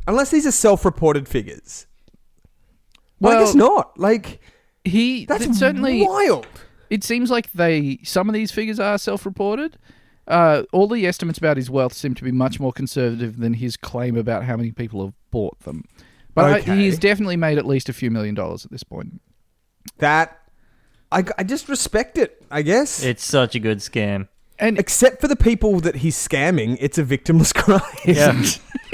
unless these are self-reported figures. Well, I guess not. Like he that's th- certainly wild. it seems like they some of these figures are self-reported. Uh, all the estimates about his wealth seem to be much more conservative than his claim about how many people have bought them. But I, Okay. he's definitely made at least a few million dollars at this point. That I, I just respect it. I guess. It's such a good scam. And Except for the people that he's scamming, it's a victimless (laughs) crime. Yeah. (laughs)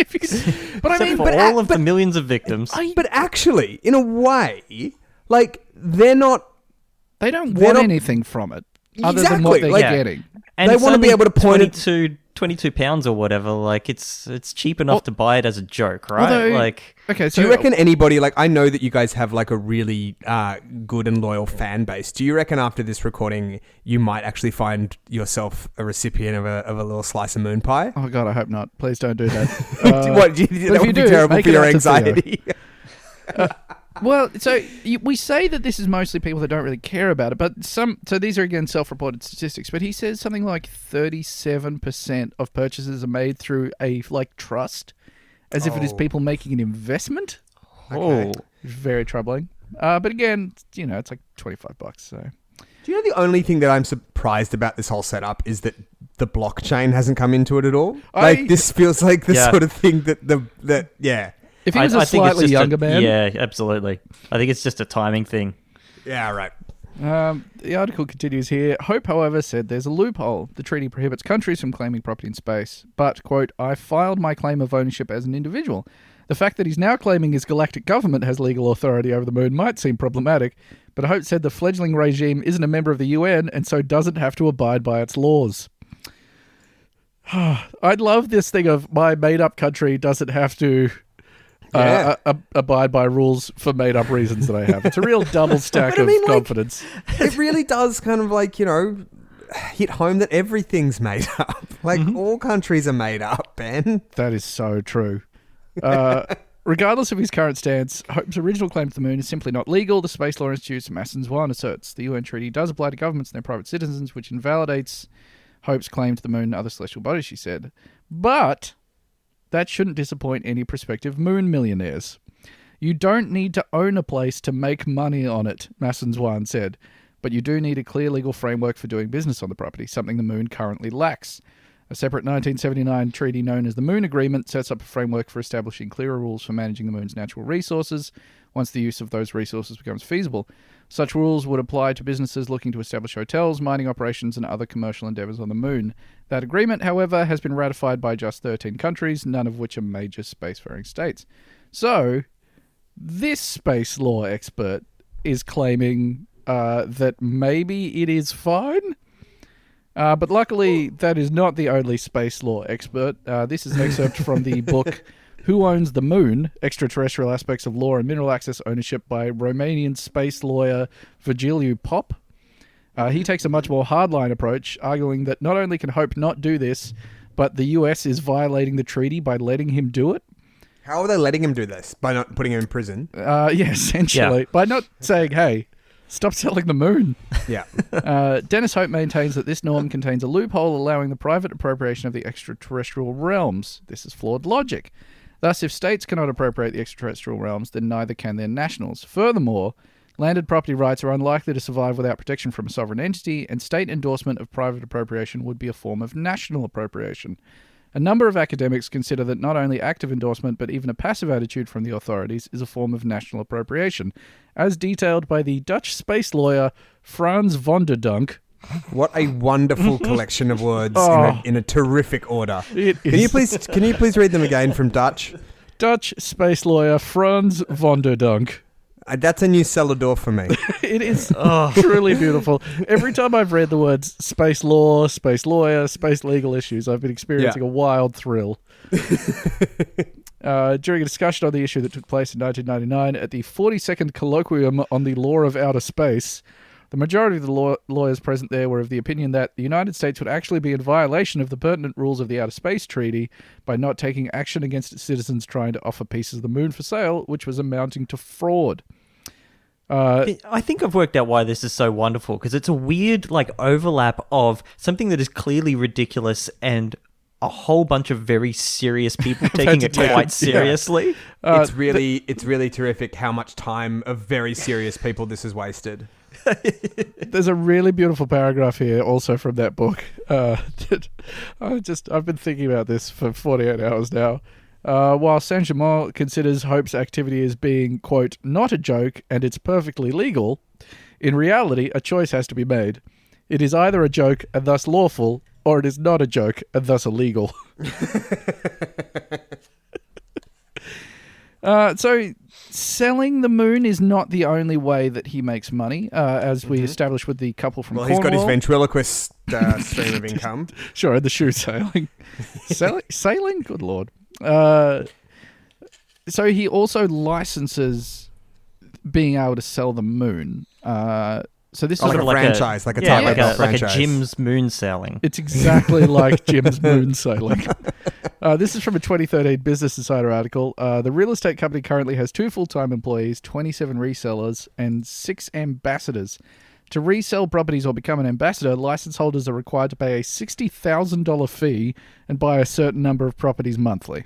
but I Except mean, for but all a- of but- the millions of victims. but actually, in a way, like they're not. they don't want not- anything from it other than what Exactly, they're like- Yeah. getting. and they wanna be able to point it- 22, 22 pounds or whatever. Like it's it's cheap enough Well- to buy it as a joke, right? Although- like Okay, so Do you reckon anybody like I know that you guys have like a really uh, good and loyal fan base? Do you reckon after this recording you might actually find yourself a recipient of a of a little slice of moon pie? Oh god, I hope not. Please don't do that. (laughs) Uh, what? Do you, that if would you be do, terrible for your out to anxiety. (laughs) Well, so you, we say that this is mostly people that don't really care about it, but some. So these are again self-reported statistics. But he says something like thirty-seven percent of purchases are made through a like trust, as if it is Oh. people making an investment. oh, Very troubling. Uh, but again, you know, it's like twenty-five bucks. So Do you know the only thing that I'm surprised about this whole setup is that the blockchain hasn't come into it at all? I- like this feels like the Yeah. sort of thing that the that yeah. If he I- was I a think it's slightly just a- younger man, Yeah, absolutely. I think it's just a timing thing. Yeah, right. Um, the article continues here. Hope, however, said there's a loophole. The treaty prohibits countries from claiming property in space. But, quote, I filed my claim of ownership as an individual. The fact that he's now claiming his galactic government has legal authority over the moon might seem problematic, but Hope said the fledgling regime isn't a member of the UN and so doesn't have to abide by its laws. (sighs) I'd love this thing of my made up country doesn't have to Yeah. uh, abide by rules for made up reasons that I have. It's a real (laughs) double stack I of mean, like- confidence. it really does kind of like you know hit home that everything's made (laughs) up. Like all countries are made up, Ben. That is so true. Uh, (laughs) regardless of his current stance, Hope's original claim to the moon is simply not legal. The Space Law Institute's Masson-Zwaan asserts the UN treaty does apply to governments and their private citizens, which invalidates Hope's claim to the moon and other celestial bodies, she said. But that shouldn't disappoint any prospective moon millionaires. You don't need to own a place to make money on it, Masson-Zwaan said, but you do need a clear legal framework for doing business on the property, something the moon currently lacks. A separate 1979 treaty known as the Moon Agreement sets up a framework for establishing clearer rules for managing the moon's natural resources once the use of those resources becomes feasible. Such rules would apply to businesses looking to establish hotels, mining operations, and other commercial endeavors on the moon. That agreement, however, has been ratified by just 13 countries, none of which are major spacefaring states. So, this space law expert is claiming uh, that maybe it is fine. Uh, but luckily, that is not the only space law expert. Uh, this is an excerpt from the book (laughs) Who Owns the Moon? Extraterrestrial Aspects of Law and Mineral Access Ownership by Romanian space lawyer Virgiliu Pop. Uh, he takes a much more hardline approach, arguing that not only can Hope not do this, but the US is violating the treaty by letting him do it. How are they letting him do this by not putting him in prison? Uh, yeah, (laughs) essentially. Yeah. By not saying, hey, stop selling the moon. (laughs) Yeah, Uh, Dennis Hope maintains that this norm contains a loophole allowing the private appropriation of the extraterrestrial realms. This is flawed logic. Thus, if states cannot appropriate the extraterrestrial realms, then neither can their nationals. Furthermore, landed property rights are unlikely to survive without protection from a sovereign entity, and state endorsement of private appropriation would be a form of national appropriation. A number of academics consider that not only active endorsement, but even a passive attitude from the authorities is a form of national appropriation, as detailed by the Dutch space lawyer Frans von der Dunk. What a wonderful (laughs) collection of words in, Oh. a, in a terrific order. It Can you is please can you please read them again from Dutch? Dutch space lawyer Frans von der Dunk. Uh, that's a new cellar door for me. (laughs) It is truly beautiful. Every time I've read the words space law, space lawyer, space legal issues, I've been experiencing Yeah. a wild thrill. (laughs) uh, during a discussion on the issue that took place in 1999 at the 42nd Colloquium on the Law of Outer Space, the majority of the law- lawyers present there were of the opinion that the United States would actually be in violation of the pertinent rules of the Outer Space Treaty by not taking action against its citizens trying to offer pieces of the moon for sale, which was amounting to fraud. Uh, I think I've worked out why this is so wonderful because it's a weird like overlap of something that is clearly ridiculous and a whole bunch of very serious people (laughs) taking it Yeah. quite Yeah. seriously. Uh, it's really it's really terrific how much time of very serious people this is wasted. (laughs) There's a really beautiful paragraph here, also from that book. Uh, (laughs) that I just I've been thinking about this for 48 hours now. Uh, while Saint Germain considers Hope's activity as being quote not a joke and it's perfectly legal, in reality a choice has to be made. It is either a joke and thus lawful, or it is not a joke and thus illegal. (laughs) Uh, so, selling the moon is not the only way that he makes money, uh, as we established with the couple from Cornwall. Well, he's got his ventriloquist uh, (laughs) stream of income. Sure, the shoe sailing. (laughs) Sailing? Sailing? Good lord. Uh, so he also licenses being able to sell the moon. So this Oh, is like a, a franchise, like a yeah, tightrope like a, like a. Jim's moon sailing. It's exactly (laughs) like Jim's moon sailing. (laughs) Uh, this is from a 2013 Business Insider article. Uh, the real estate company currently has two full time employees, 27 resellers, and six ambassadors. To resell properties or become an ambassador, license holders are required to pay a $60,000 fee and buy a certain number of properties monthly.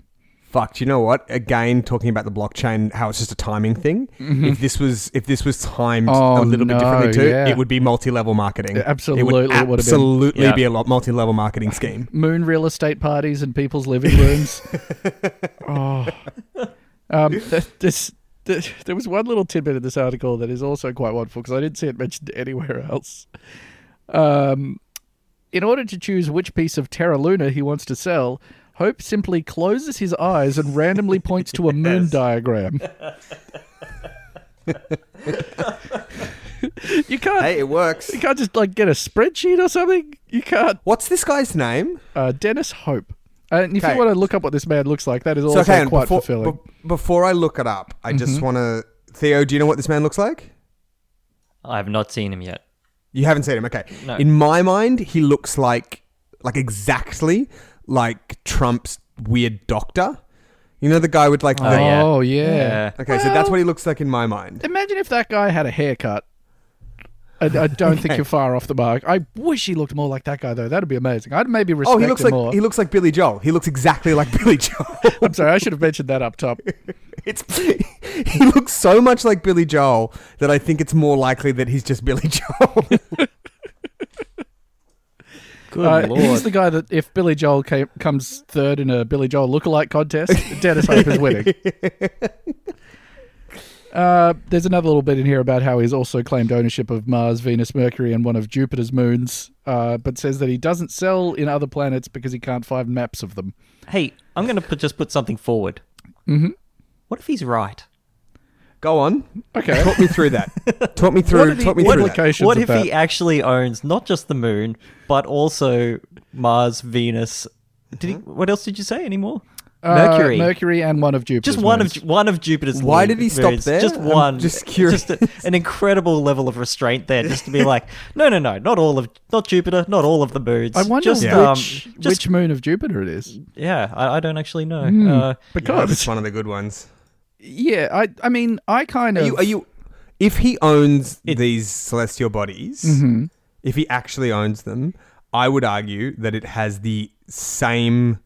Fuck, do you know what? Again, talking about the blockchain, how it's just a timing thing. If this was if this was timed Mm-hmm. Oh, a little bit differently too, yeah. it would be multi-level marketing. It absolutely it would would have been. absolutely Yeah. be a lot multi-level marketing scheme. (laughs) Moon real estate parties in people's living rooms. (laughs) oh, um, th- this. th- There was one little tidbit in this article that is also quite wonderful because I didn't see it mentioned (laughs) anywhere else. Um, in order to choose which piece of Terra Luna he wants to sell, Hope simply closes his eyes and randomly points to a moon diagram. you can't. Hey, it works. You can't just like get a spreadsheet or something. You can't. What's this guy's name? Uh, Dennis Hope. And if Okay. you want to look up what this man looks like, that is So also okay, quite before, fulfilling. be- before I look it up, I just Mm-hmm. want to. Theo, do you know what this man looks like? I have not seen him yet. You haven't seen him, okay? No. In my mind, he looks like, like exactly like Trump's weird doctor. You know the guy with like oh, the. Oh, yeah. Oh yeah. Okay, so that's what he looks like in my mind. Imagine if that guy had a haircut. I, I don't think (laughs) you're far off the mark. I wish he looked more like that guy though. That'd be amazing. I'd maybe respect Oh, he looks him like more. he looks like Billy Joel. He looks exactly like (laughs) Billy Joel. (laughs) I'm sorry, I should have mentioned that up top. It's he looks so much like Billy Joel that I think it's more likely that he's just Billy Joel. Good Uh, lord. he's the guy that if Billy Joel came, comes third in a Billy Joel lookalike contest, Dennis (laughs) Hope is winning. Uh, there's another little bit in here about how he's also claimed ownership of Mars, Venus, Mercury, and one of Jupiter's moons, uh, but says that he doesn't sell in other planets because he can't find maps of them. Hey, I'm going to just put something forward. Mm-hmm. What if he's right? Go on, Okay. talk me through that. (laughs) Talk me through. are Talk me through that. implications what if that? he actually owns not just the moon, but also Mars, Venus? Did he, what else did you say anymore? Uh, Mercury. Mercury, and one of Jupiter's just one moons. of one of Jupiter's. Why did he stop moons. there? Just I'm one. just curious. Just a- an incredible level of restraint there, just to be like, (laughs) no, no, no, not all of, not Jupiter, not all of the moons. I wonder just, which um, just, which moon of Jupiter it is. yeah, I, I don't actually know. Hmm. Uh, Because it's one of the good ones. Yeah, I I mean I kind Are of you, are you? If he owns It- these celestial bodies, Mhm. if he actually owns them, I would argue that it has the same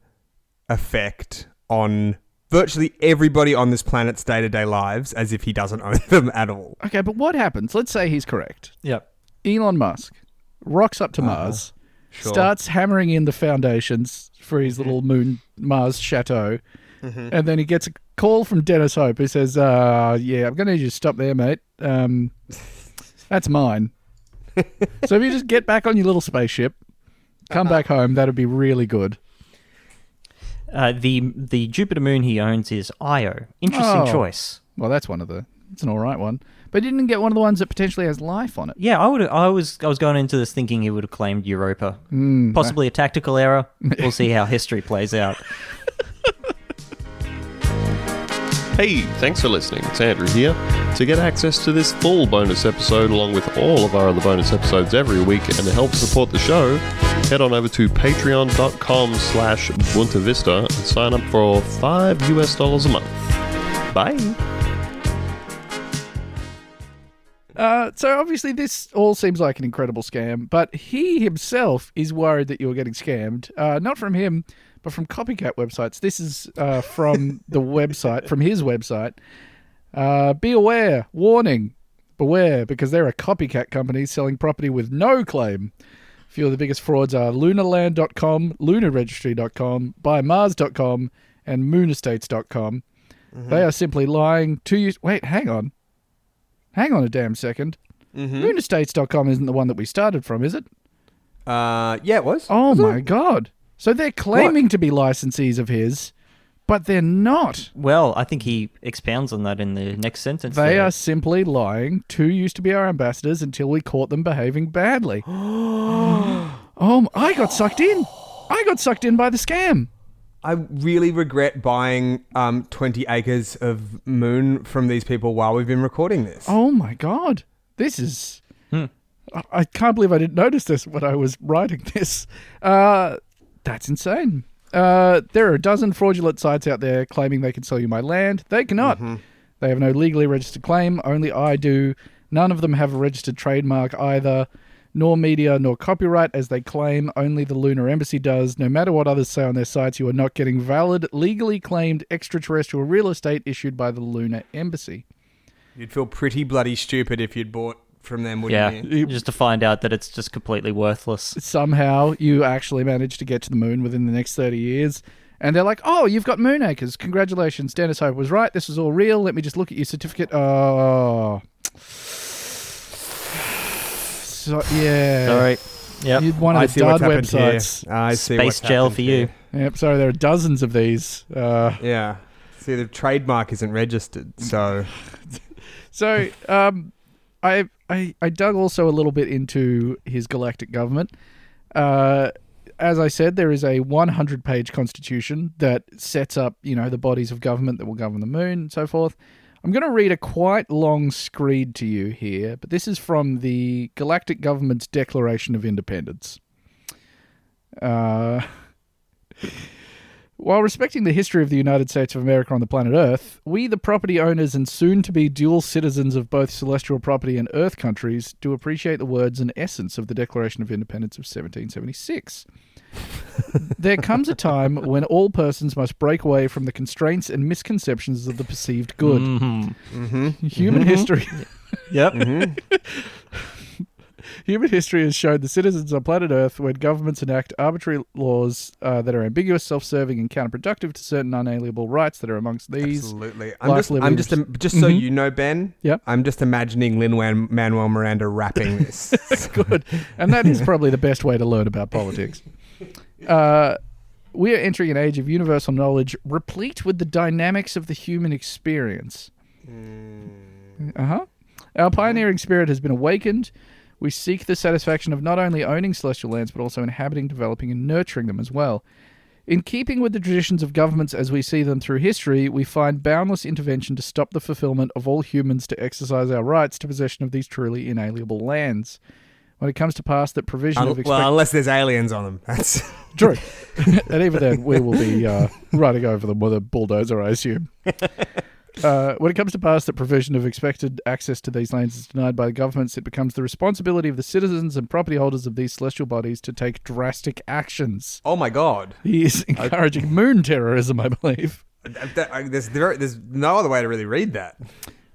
effect on virtually everybody on this planet's day to day lives as if he doesn't own (laughs) them at all. okay, but what happens? Let's say he's correct. yep. Elon Musk rocks up to uh-huh. Mars, Sure. starts hammering in the foundations for his mm-hmm. little moon Mars chateau, mm-hmm. and then he gets a call from Dennis Hope who says, uh, "Yeah, I'm going to need you to stop there, mate. Um, that's mine." so if you just get back on your little spaceship, come back home, that'd be really good. Uh, the the Jupiter moon he owns is Io. Interesting Oh. choice. Well, that's one of the. It's an all right one, but he didn't get one of the ones that potentially has life on it. Yeah, I would. I was. I was going into this thinking he would have claimed Europa. Mm, Possibly a tactical error. (laughs) We'll see how history plays out. (laughs) Hey, thanks for listening. It's Andrew here. To get access to this full bonus episode along with all of our other bonus episodes every week and to help support the show, head on over to patreon.com slash Boonta Vista and sign up for 5 US dollars a month. Bye. Uh, so obviously this all seems like an incredible scam, but he himself is worried that you're getting scammed. Uh, not from him, but from copycat websites. This is uh, from the website, from his website. Uh, be aware, warning, beware, because there are a copycat companies selling property with no claim. A few of the biggest frauds are lunarland.com, lunarregistry.com, buymars.com, and moonestates.com. They are simply lying to you. Wait, hang on. Hang on a damn 2nd Moonestates.com isn't the one that we started from, is it? Uh, yeah, it was. Oh Was it? my god. So they're claiming to be licensees of his, but they're not. Well, I think he expounds on that in the next sentence. They there. are simply lying. Two used to be our ambassadors until we caught them behaving badly. (gasps) oh, I got sucked in. I got sucked in by the scam. I really regret buying um, 20 acres of moon from these people while we've been recording this. Oh my god. This is. I- I can't believe I didn't notice this when I was writing this. Uh, that's insane. Uh, there are a dozen fraudulent sites out there claiming they can sell you my land. They cannot. They have no legally registered claim. Only I do. None of them have a registered trademark either. nor media, nor copyright, as they claim only the Lunar Embassy does. No matter what others say on their sites, you are not getting valid, legally claimed extraterrestrial real estate issued by the Lunar Embassy. You'd feel pretty bloody stupid if you'd bought from them, Yeah, wouldn't you? just to find out that it's just completely worthless. Somehow you actually managed to get to the moon within the next 30 years. And they're like, oh, you've got moon acres. Congratulations. Dennis Hope was right. This is all real. Let me just look at your certificate. Oh. So, yeah. Sorry. Yep. You'd one of I the see dud websites. here. I see Space what's jail happened for you. here. Yep, sorry, there are dozens of these. Uh, Yeah. See, the trademark isn't registered, so (laughs) so um, I, I I dug also a little bit into his galactic government. Uh, as I said, there is a 100 page constitution that sets up, you know, the bodies of government that will govern the moon and so forth. I'm going to read a quite long screed to you here, but this is from the Galactic Government's Declaration of Independence. Uh, (laughs) while respecting the history of the United States of America on the planet Earth, we, the property owners and soon to be dual citizens of both celestial property and Earth countries, do appreciate the words and essence of the Declaration of Independence of 1776. (laughs) there comes a time when all persons must break away from the constraints and misconceptions of the perceived good. Mhm. Human mm-hmm. history. Yep. Mm-hmm. (laughs) Human history has shown the citizens on planet Earth, when governments enact arbitrary laws uh, that are ambiguous, self-serving, and counterproductive to certain unalienable rights that are amongst these. absolutely. I'm just, I'm just, just so Mhm. you know, Ben. Yep. I'm just imagining Lin Manuel Miranda rapping (laughs) this. Good, and that is probably the best way to learn about politics. Uh, we are entering an age of universal knowledge, replete with the dynamics of the human experience. Uh huh. Our pioneering spirit has been awakened. We seek the satisfaction of not only owning celestial lands, but also inhabiting, developing, and nurturing them as well. In keeping with the traditions of governments as we see them through history, we find boundless intervention to stop the fulfillment of all humans to exercise our rights to possession of these truly inalienable lands. When it comes to pass that provision of expect- well, unless there's aliens on them. That's (laughs) True. (laughs) and even then, we will be uh, running over them with a bulldozer, I assume. (laughs) Uh, when it comes to pass that provision of expected access to these lands is denied by the governments, it becomes the responsibility of the citizens and property holders of these celestial bodies to take drastic actions. oh my god. He is encouraging moon terrorism, I believe. That- I- there's, there, there's no other way to really read that.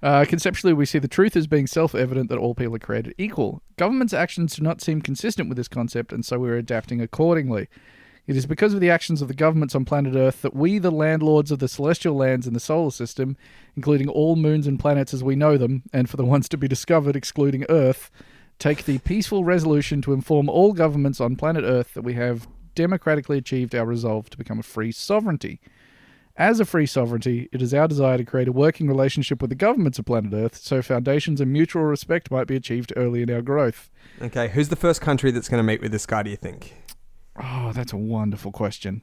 Uh, conceptually, we see the truth as being self evident that all people are created equal. Government's actions do not seem consistent with this concept, and so we're adapting accordingly. It is because of the actions of the governments on planet Earth that we, the landlords of the celestial lands in the solar system, including all moons and planets as we know them, and for the ones to be discovered, excluding Earth, take the peaceful resolution to inform all governments on planet Earth that we have democratically achieved our resolve to become a free sovereignty. As a free sovereignty, it is our desire to create a working relationship with the governments of planet Earth so foundations and mutual respect might be achieved early in our growth. Okay, who's the first country that's going to meet with this guy, do you think? Oh, that's a wonderful question.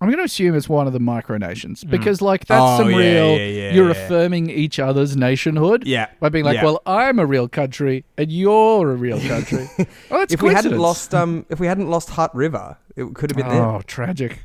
I'm going to assume it's one of the micronations because, like, that's Oh, some yeah, real. yeah, yeah, you're yeah. affirming each other's nationhood. Yeah. By being like, Yeah. well, I'm a real country and you're a real country. (laughs) oh, that's If we hadn't coincidence. lost, um, if we hadn't lost Hutt River, it could have been there. Oh, tragic.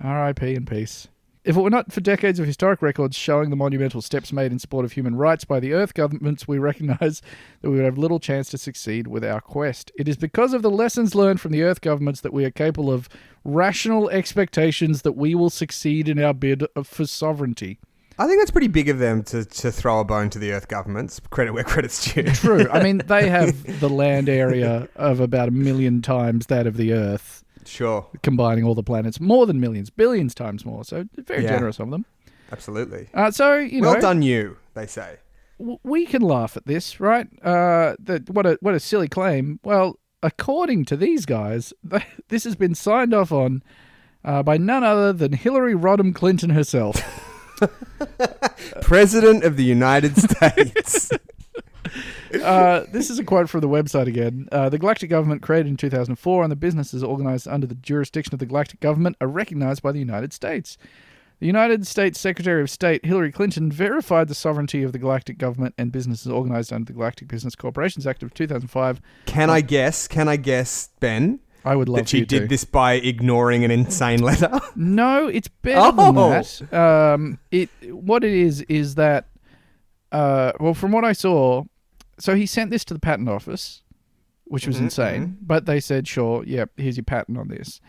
R.I.P. in peace. If it were not for decades of historic records showing the monumental steps made in support of human rights by the Earth governments, we recognize (laughs) that we would have little chance to succeed with our quest. It is because of the lessons learned from the Earth governments that we are capable of rational expectations that we will succeed in our bid for sovereignty. I think that's pretty big of them to, to throw a bone to the Earth governments. Credit where credit's due. (laughs) True. I mean, they have (laughs) the land area of about a million times that of the Earth. Sure, combining all the planets, more than millions, billions times more. So very Yeah. generous of them. absolutely. Uh, so you know, well done, you. They say. w- we can laugh at this, right? Uh, that what a what a silly claim. Well, according to these guys, (laughs) this has been signed off on uh, by none other than Hillary Rodham Clinton herself. (laughs) President of the United States. (laughs) (laughs) uh, this is a quote from the website again. Uh, the Galactic Government, created in 2004, and the businesses organized under the jurisdiction of the Galactic Government are recognized by the United States. The United States Secretary of State Hillary Clinton verified the sovereignty of the Galactic Government and businesses organized under the Galactic Business Corporations Act of 2005. Can I guess? Can I guess, Ben, I would love that she you to. did this by ignoring an insane letter? No, it's better than Oh. that. Um, it what it is is that, uh, well, from what I saw, so he sent this to the patent office. which was mm-hmm, insane. Mm-hmm. But they said, sure, yep, here's your patent on this.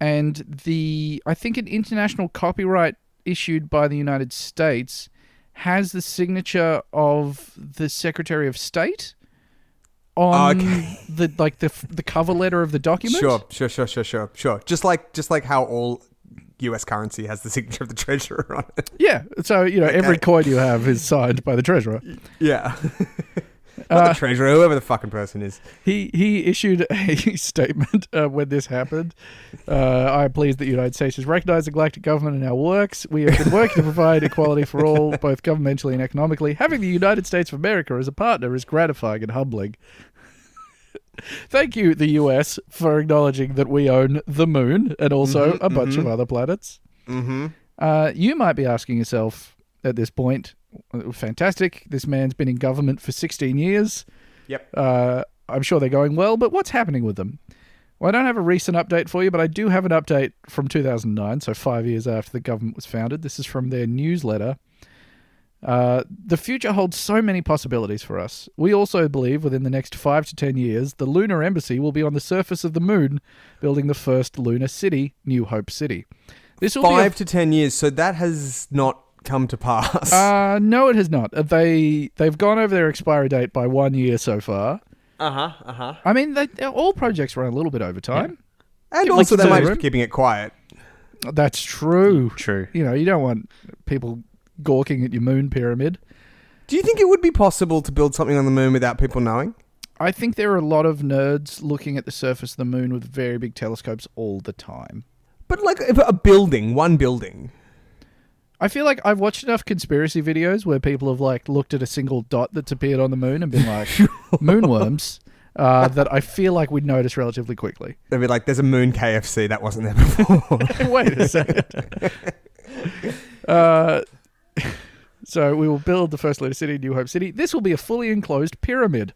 And the, I think an international copyright issued by the United States has the signature of the Secretary of State on ah, Okay. the like the the cover letter of the document. Sure, sure, sure, sure, sure, sure. Just like just like how all U.S. currency has the (laughs) signature of the treasurer on it. Yeah. So you know every coin you have is signed by the treasurer. Yeah. (laughs) Not the treasurer, whoever the fucking person is. He he issued (laughs) a statement uh, when this happened. Uh, I am pleased that the United States has recognized the galactic government in our works. We have been working to provide equality for all, both governmentally and economically. Having the United States of America as a partner is gratifying and humbling. Thank you, the US, for acknowledging that we own the moon and also a bunch of other planets. Mm-hmm. Uh, you might be asking yourself at this point, fantastic, this man's been in government for 16 years. Yep. Uh, I'm sure they're going well, but what's happening with them? Well, I don't have a recent update for you, but I do have an update from 2009, so five years after the government was founded. This is from their newsletter. Uh, the future holds so many possibilities for us. We also believe within the next five to ten years, the lunar embassy will be on the surface of the moon, building the first lunar city, New Hope City. This will be a Five to ten years, so that has not come to pass. (laughs) Uh, no, it has not. Uh, They they've gone over their expiry date by one year so far. Uh huh. Uh huh. I mean, they, all projects run a little bit over time. And Like also, they the might room. be keeping it quiet. That's true. True. You know, you don't want people gawking at your moon pyramid. Do you think it would be possible to build something on the moon without people knowing? I think there are a lot of nerds looking at the surface of the moon with very big telescopes all the time. But like a building, one building. I feel like I've watched enough conspiracy videos where people have like looked at a single dot that's appeared on the moon and been like (laughs) moonworms uh, that I feel like we'd notice relatively quickly. They'd be like, "There's a moon KFC that wasn't there before." (laughs) Wait a second. (laughs) uh, (laughs) so we will build the first lunar city, New Hope City. This will be a fully enclosed pyramid.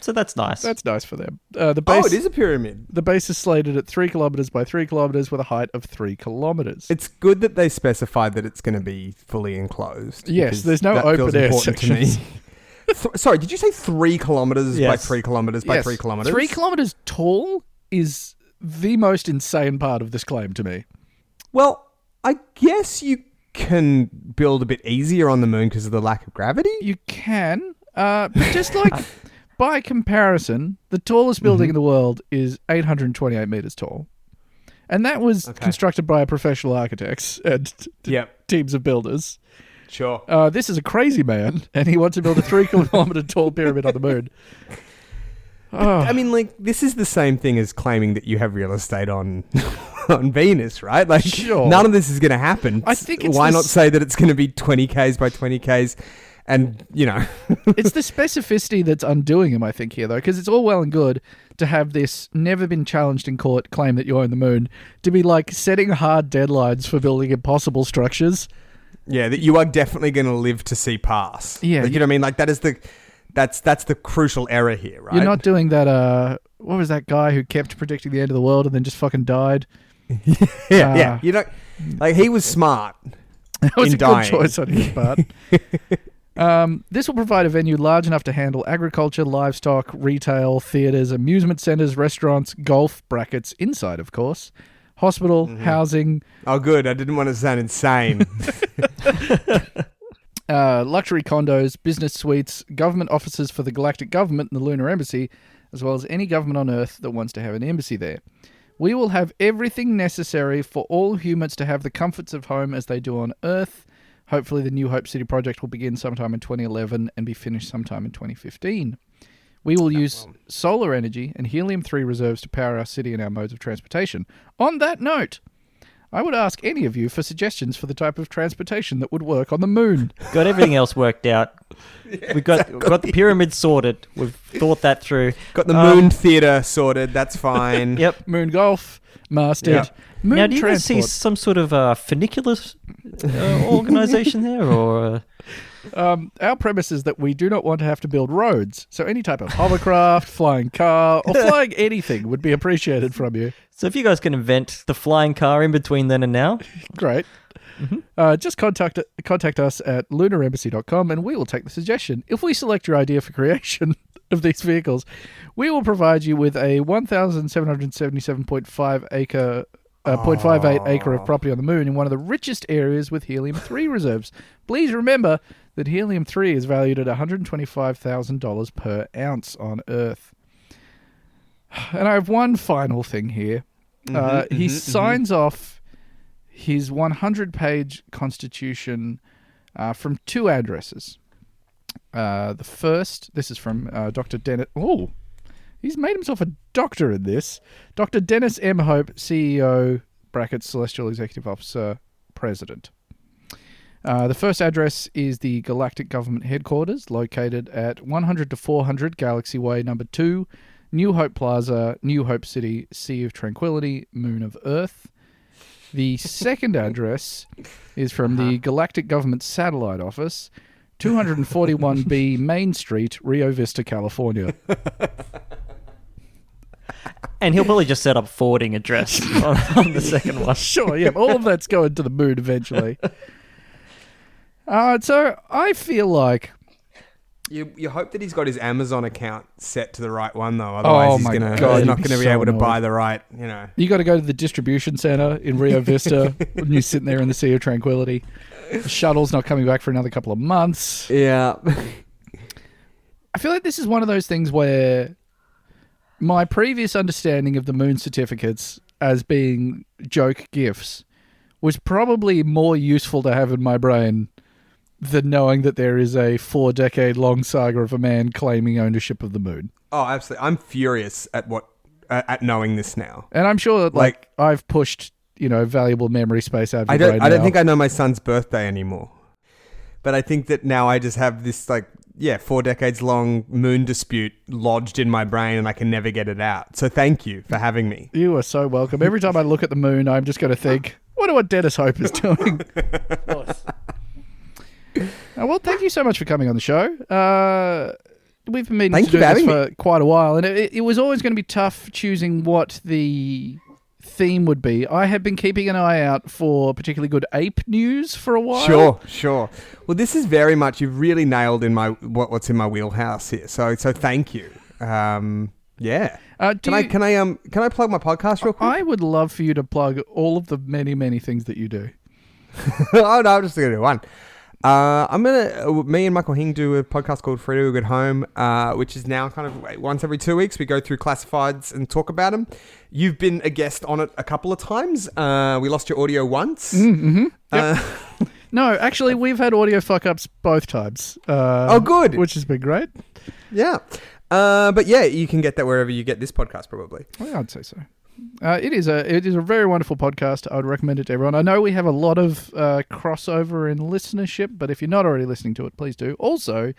So that's nice. That's nice for them. Uh, the base, oh, it is a pyramid. The base is slated at three kilometers by three kilometers with a height of three kilometers. It's good that they specified that it's going to be fully enclosed. Yes, there's no that open feels air important to me. sections. (laughs) Th- sorry, did you say three kilometers by three kilometers by Yes, three kilometers? Three kilometers tall is the most insane part of this claim to me. Well, I guess you can build a bit easier on the moon because of the lack of gravity. You can, uh, but just like (laughs) by comparison, the tallest building Mm-hmm. in the world is 828 meters tall. And that was Okay. constructed by professional architects and Yep, teams of builders. sure. Uh, this is a crazy man, and he wants to build a three (laughs) kilometer tall pyramid on the moon. (laughs) Oh, I mean, like this is the same thing as claiming that you have real estate on (laughs) on Venus, right? Like, Sure. none of this is going to happen. I think it's why not s- say that it's going to be twenty k's by twenty k's, and you know, (laughs) it's the specificity that's undoing him, I think, here, though, because it's all well and good to have this never been challenged in court claim that you own the moon, to be like setting hard deadlines for building impossible structures. yeah, that you are definitely going to live to see pass. Yeah, Like, you know what I mean. Like that is the that's that's the crucial error here, right? You're not doing that, uh, what was that guy who kept predicting the end of the world and then just fucking died? (laughs) yeah, yeah. uh, You don't like he was smart. (laughs) That was In a dying. good choice on his part. (laughs) um, this will provide a venue large enough to handle agriculture, livestock, retail, theatres, amusement centres, restaurants, golf, brackets, inside, of course, hospital, Mm-hmm. housing, Oh, good. I didn't want to sound insane. Uh, luxury condos, business suites, government offices for the galactic government and the lunar embassy, as well as any government on Earth that wants to have an embassy there. We will have everything necessary for all humans to have the comforts of home as they do on Earth. Hopefully, the New Hope City project will begin sometime in 2011 and be finished sometime in 2015. We will use solar energy and helium 3 reserves to power our city and our modes of transportation. On that note, I would ask any of you for suggestions for the type of transportation that would work on the moon. got everything else worked out. (laughs) We've got got the pyramid sorted. We've thought that through. Got the Um, moon theater sorted. That's fine. (laughs) Yep. Moon golf, mastered. Yeah. Moon now, do you guys see some sort of uh, funicular uh, organization (laughs) there, or? Uh? Um, our premise is that we do not want to have to build roads, so any type of hovercraft, (laughs) flying car, or flying anything would be appreciated from you. So, if you guys can invent the flying car in between then and now, (laughs) great. Mm-hmm. Uh, just contact contact us at lunarembassy.com and we will take the suggestion. If we select your idea for creation of these vehicles, we will provide you with a 1,777.5 acre uh, 0.58 acre of property on the moon in one of the richest areas with helium 3 reserves. Please remember that helium 3 is valued at $125,000 per ounce on Earth. And I have one final thing here. uh, he signs off his 100 page constitution uh, from two addresses. Uh, the first, this is from uh, Dr. Dennis. Oh, he's made himself a doctor in this. Dr. Dennis M. Hope, CEO, brackets, Celestial Executive Officer, President. Uh, the first address is the Galactic Government Headquarters, located at 100 to 400 Galaxy Way Number 2, New Hope Plaza, New Hope City, Sea of Tranquility, Moon of Earth. The second address is from the Galactic Government Satellite Office, 241B (laughs) Main Street, Rio Vista, California. (laughs) And he'll probably just set up forwarding address (laughs) on, on the second one. sure, yeah, all of that's going to the moon eventually. (laughs) Uh, so I feel like You, you hope that he's got his Amazon account set to the right one though. Otherwise, Oh he's my gonna God, he's you'd not be going to be so able to annoyed. buy the right. You know. you got to go to the distribution center in Rio Vista (laughs) when you're sitting there in the Sea of Tranquility. The shuttle's not coming back for another couple of months. Yeah. I feel like this is one of those things where my previous understanding of the moon certificates as being joke gifts was probably more useful to have in my brain than knowing that there is a four decade long saga of a man claiming ownership of the moon. oh, absolutely. I'm furious at what at at knowing this now. And I'm sure that, like, I've pushed, you know, valuable memory space out of I don't. brain I don't now. think I know my son's birthday anymore. But I think that now I just have this like yeah four decades long moon dispute lodged in my brain, and I can never get it out. So thank you for having me. You are so welcome. Every time I look at the moon, I'm just going to think, wonder what Dennis Hope is doing. (laughs) Uh, well, thank you so much for coming on the show. Uh, we've been meaning Thank to do for this having for quite a while, and it, it was always going to be tough choosing what the theme would be. I have been keeping an eye out for particularly good ape news for a while. Sure, sure. Well, this is very much you've really nailed in my what, what's in my wheelhouse here. So so thank you. Um, yeah. Uh, do Can I can I um can I plug my podcast real quick? I would love for you to plug all of the many, many things that you do. (laughs) oh no, I'm just gonna do one. Uh, I'm gonna uh, me and Michael Hing do a podcast called Free to a Good Home, uh, which is now kind of once every two weeks we go through classifieds and talk about them. You've been a guest on it a couple of times. Uh, we lost your audio once. Mm-hmm. Uh, (laughs) No, actually, we've had audio fuck ups both times. Uh, Oh, good. Which has been great. yeah, uh, but yeah, you can get that wherever you get this podcast, probably. Well, I'd say so. Uh, it is a it is a very wonderful podcast. I would recommend it to everyone. I know we have a lot of uh, crossover in listenership, but if you're not already listening to it, please do. Also,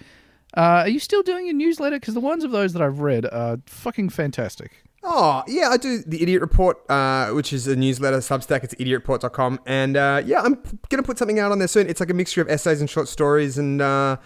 uh, are you still doing your newsletter? Because the ones of those that I've read are fucking fantastic. Oh, yeah, I do the Idiot Report, uh, which is a newsletter, Substack. It's idiotreport.com. And uh, yeah, I'm going to put something out on there soon. It's like a mixture of essays and short stories and uh,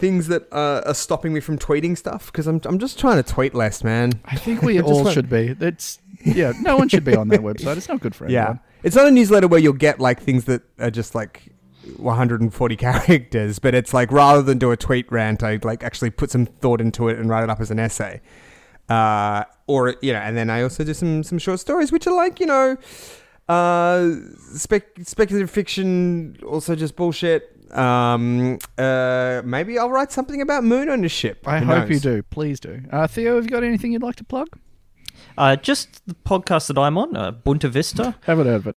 things that uh, are stopping me from tweeting stuff because I'm, I'm just trying to tweet less, man. I think we (laughs) all should be. It's yeah, no one should be on that website. It's not good for (laughs) anyone. Yeah. It's not a newsletter where you'll get like things that are just like 140 (laughs) characters, but it's like rather than do a tweet rant, I like actually put some thought into it and write it up as an essay. Uh, or you know, and then I also do some some short stories, which are like you know, uh, spec- speculative fiction, also just bullshit. Um, uh, maybe I'll write something about moon ownership. I Who hope you do. Please do. Uh, Theo, have you got anything you'd like to plug? Uh, just the podcast that I'm on, uh, Boonta Vista. Haven't heard of it.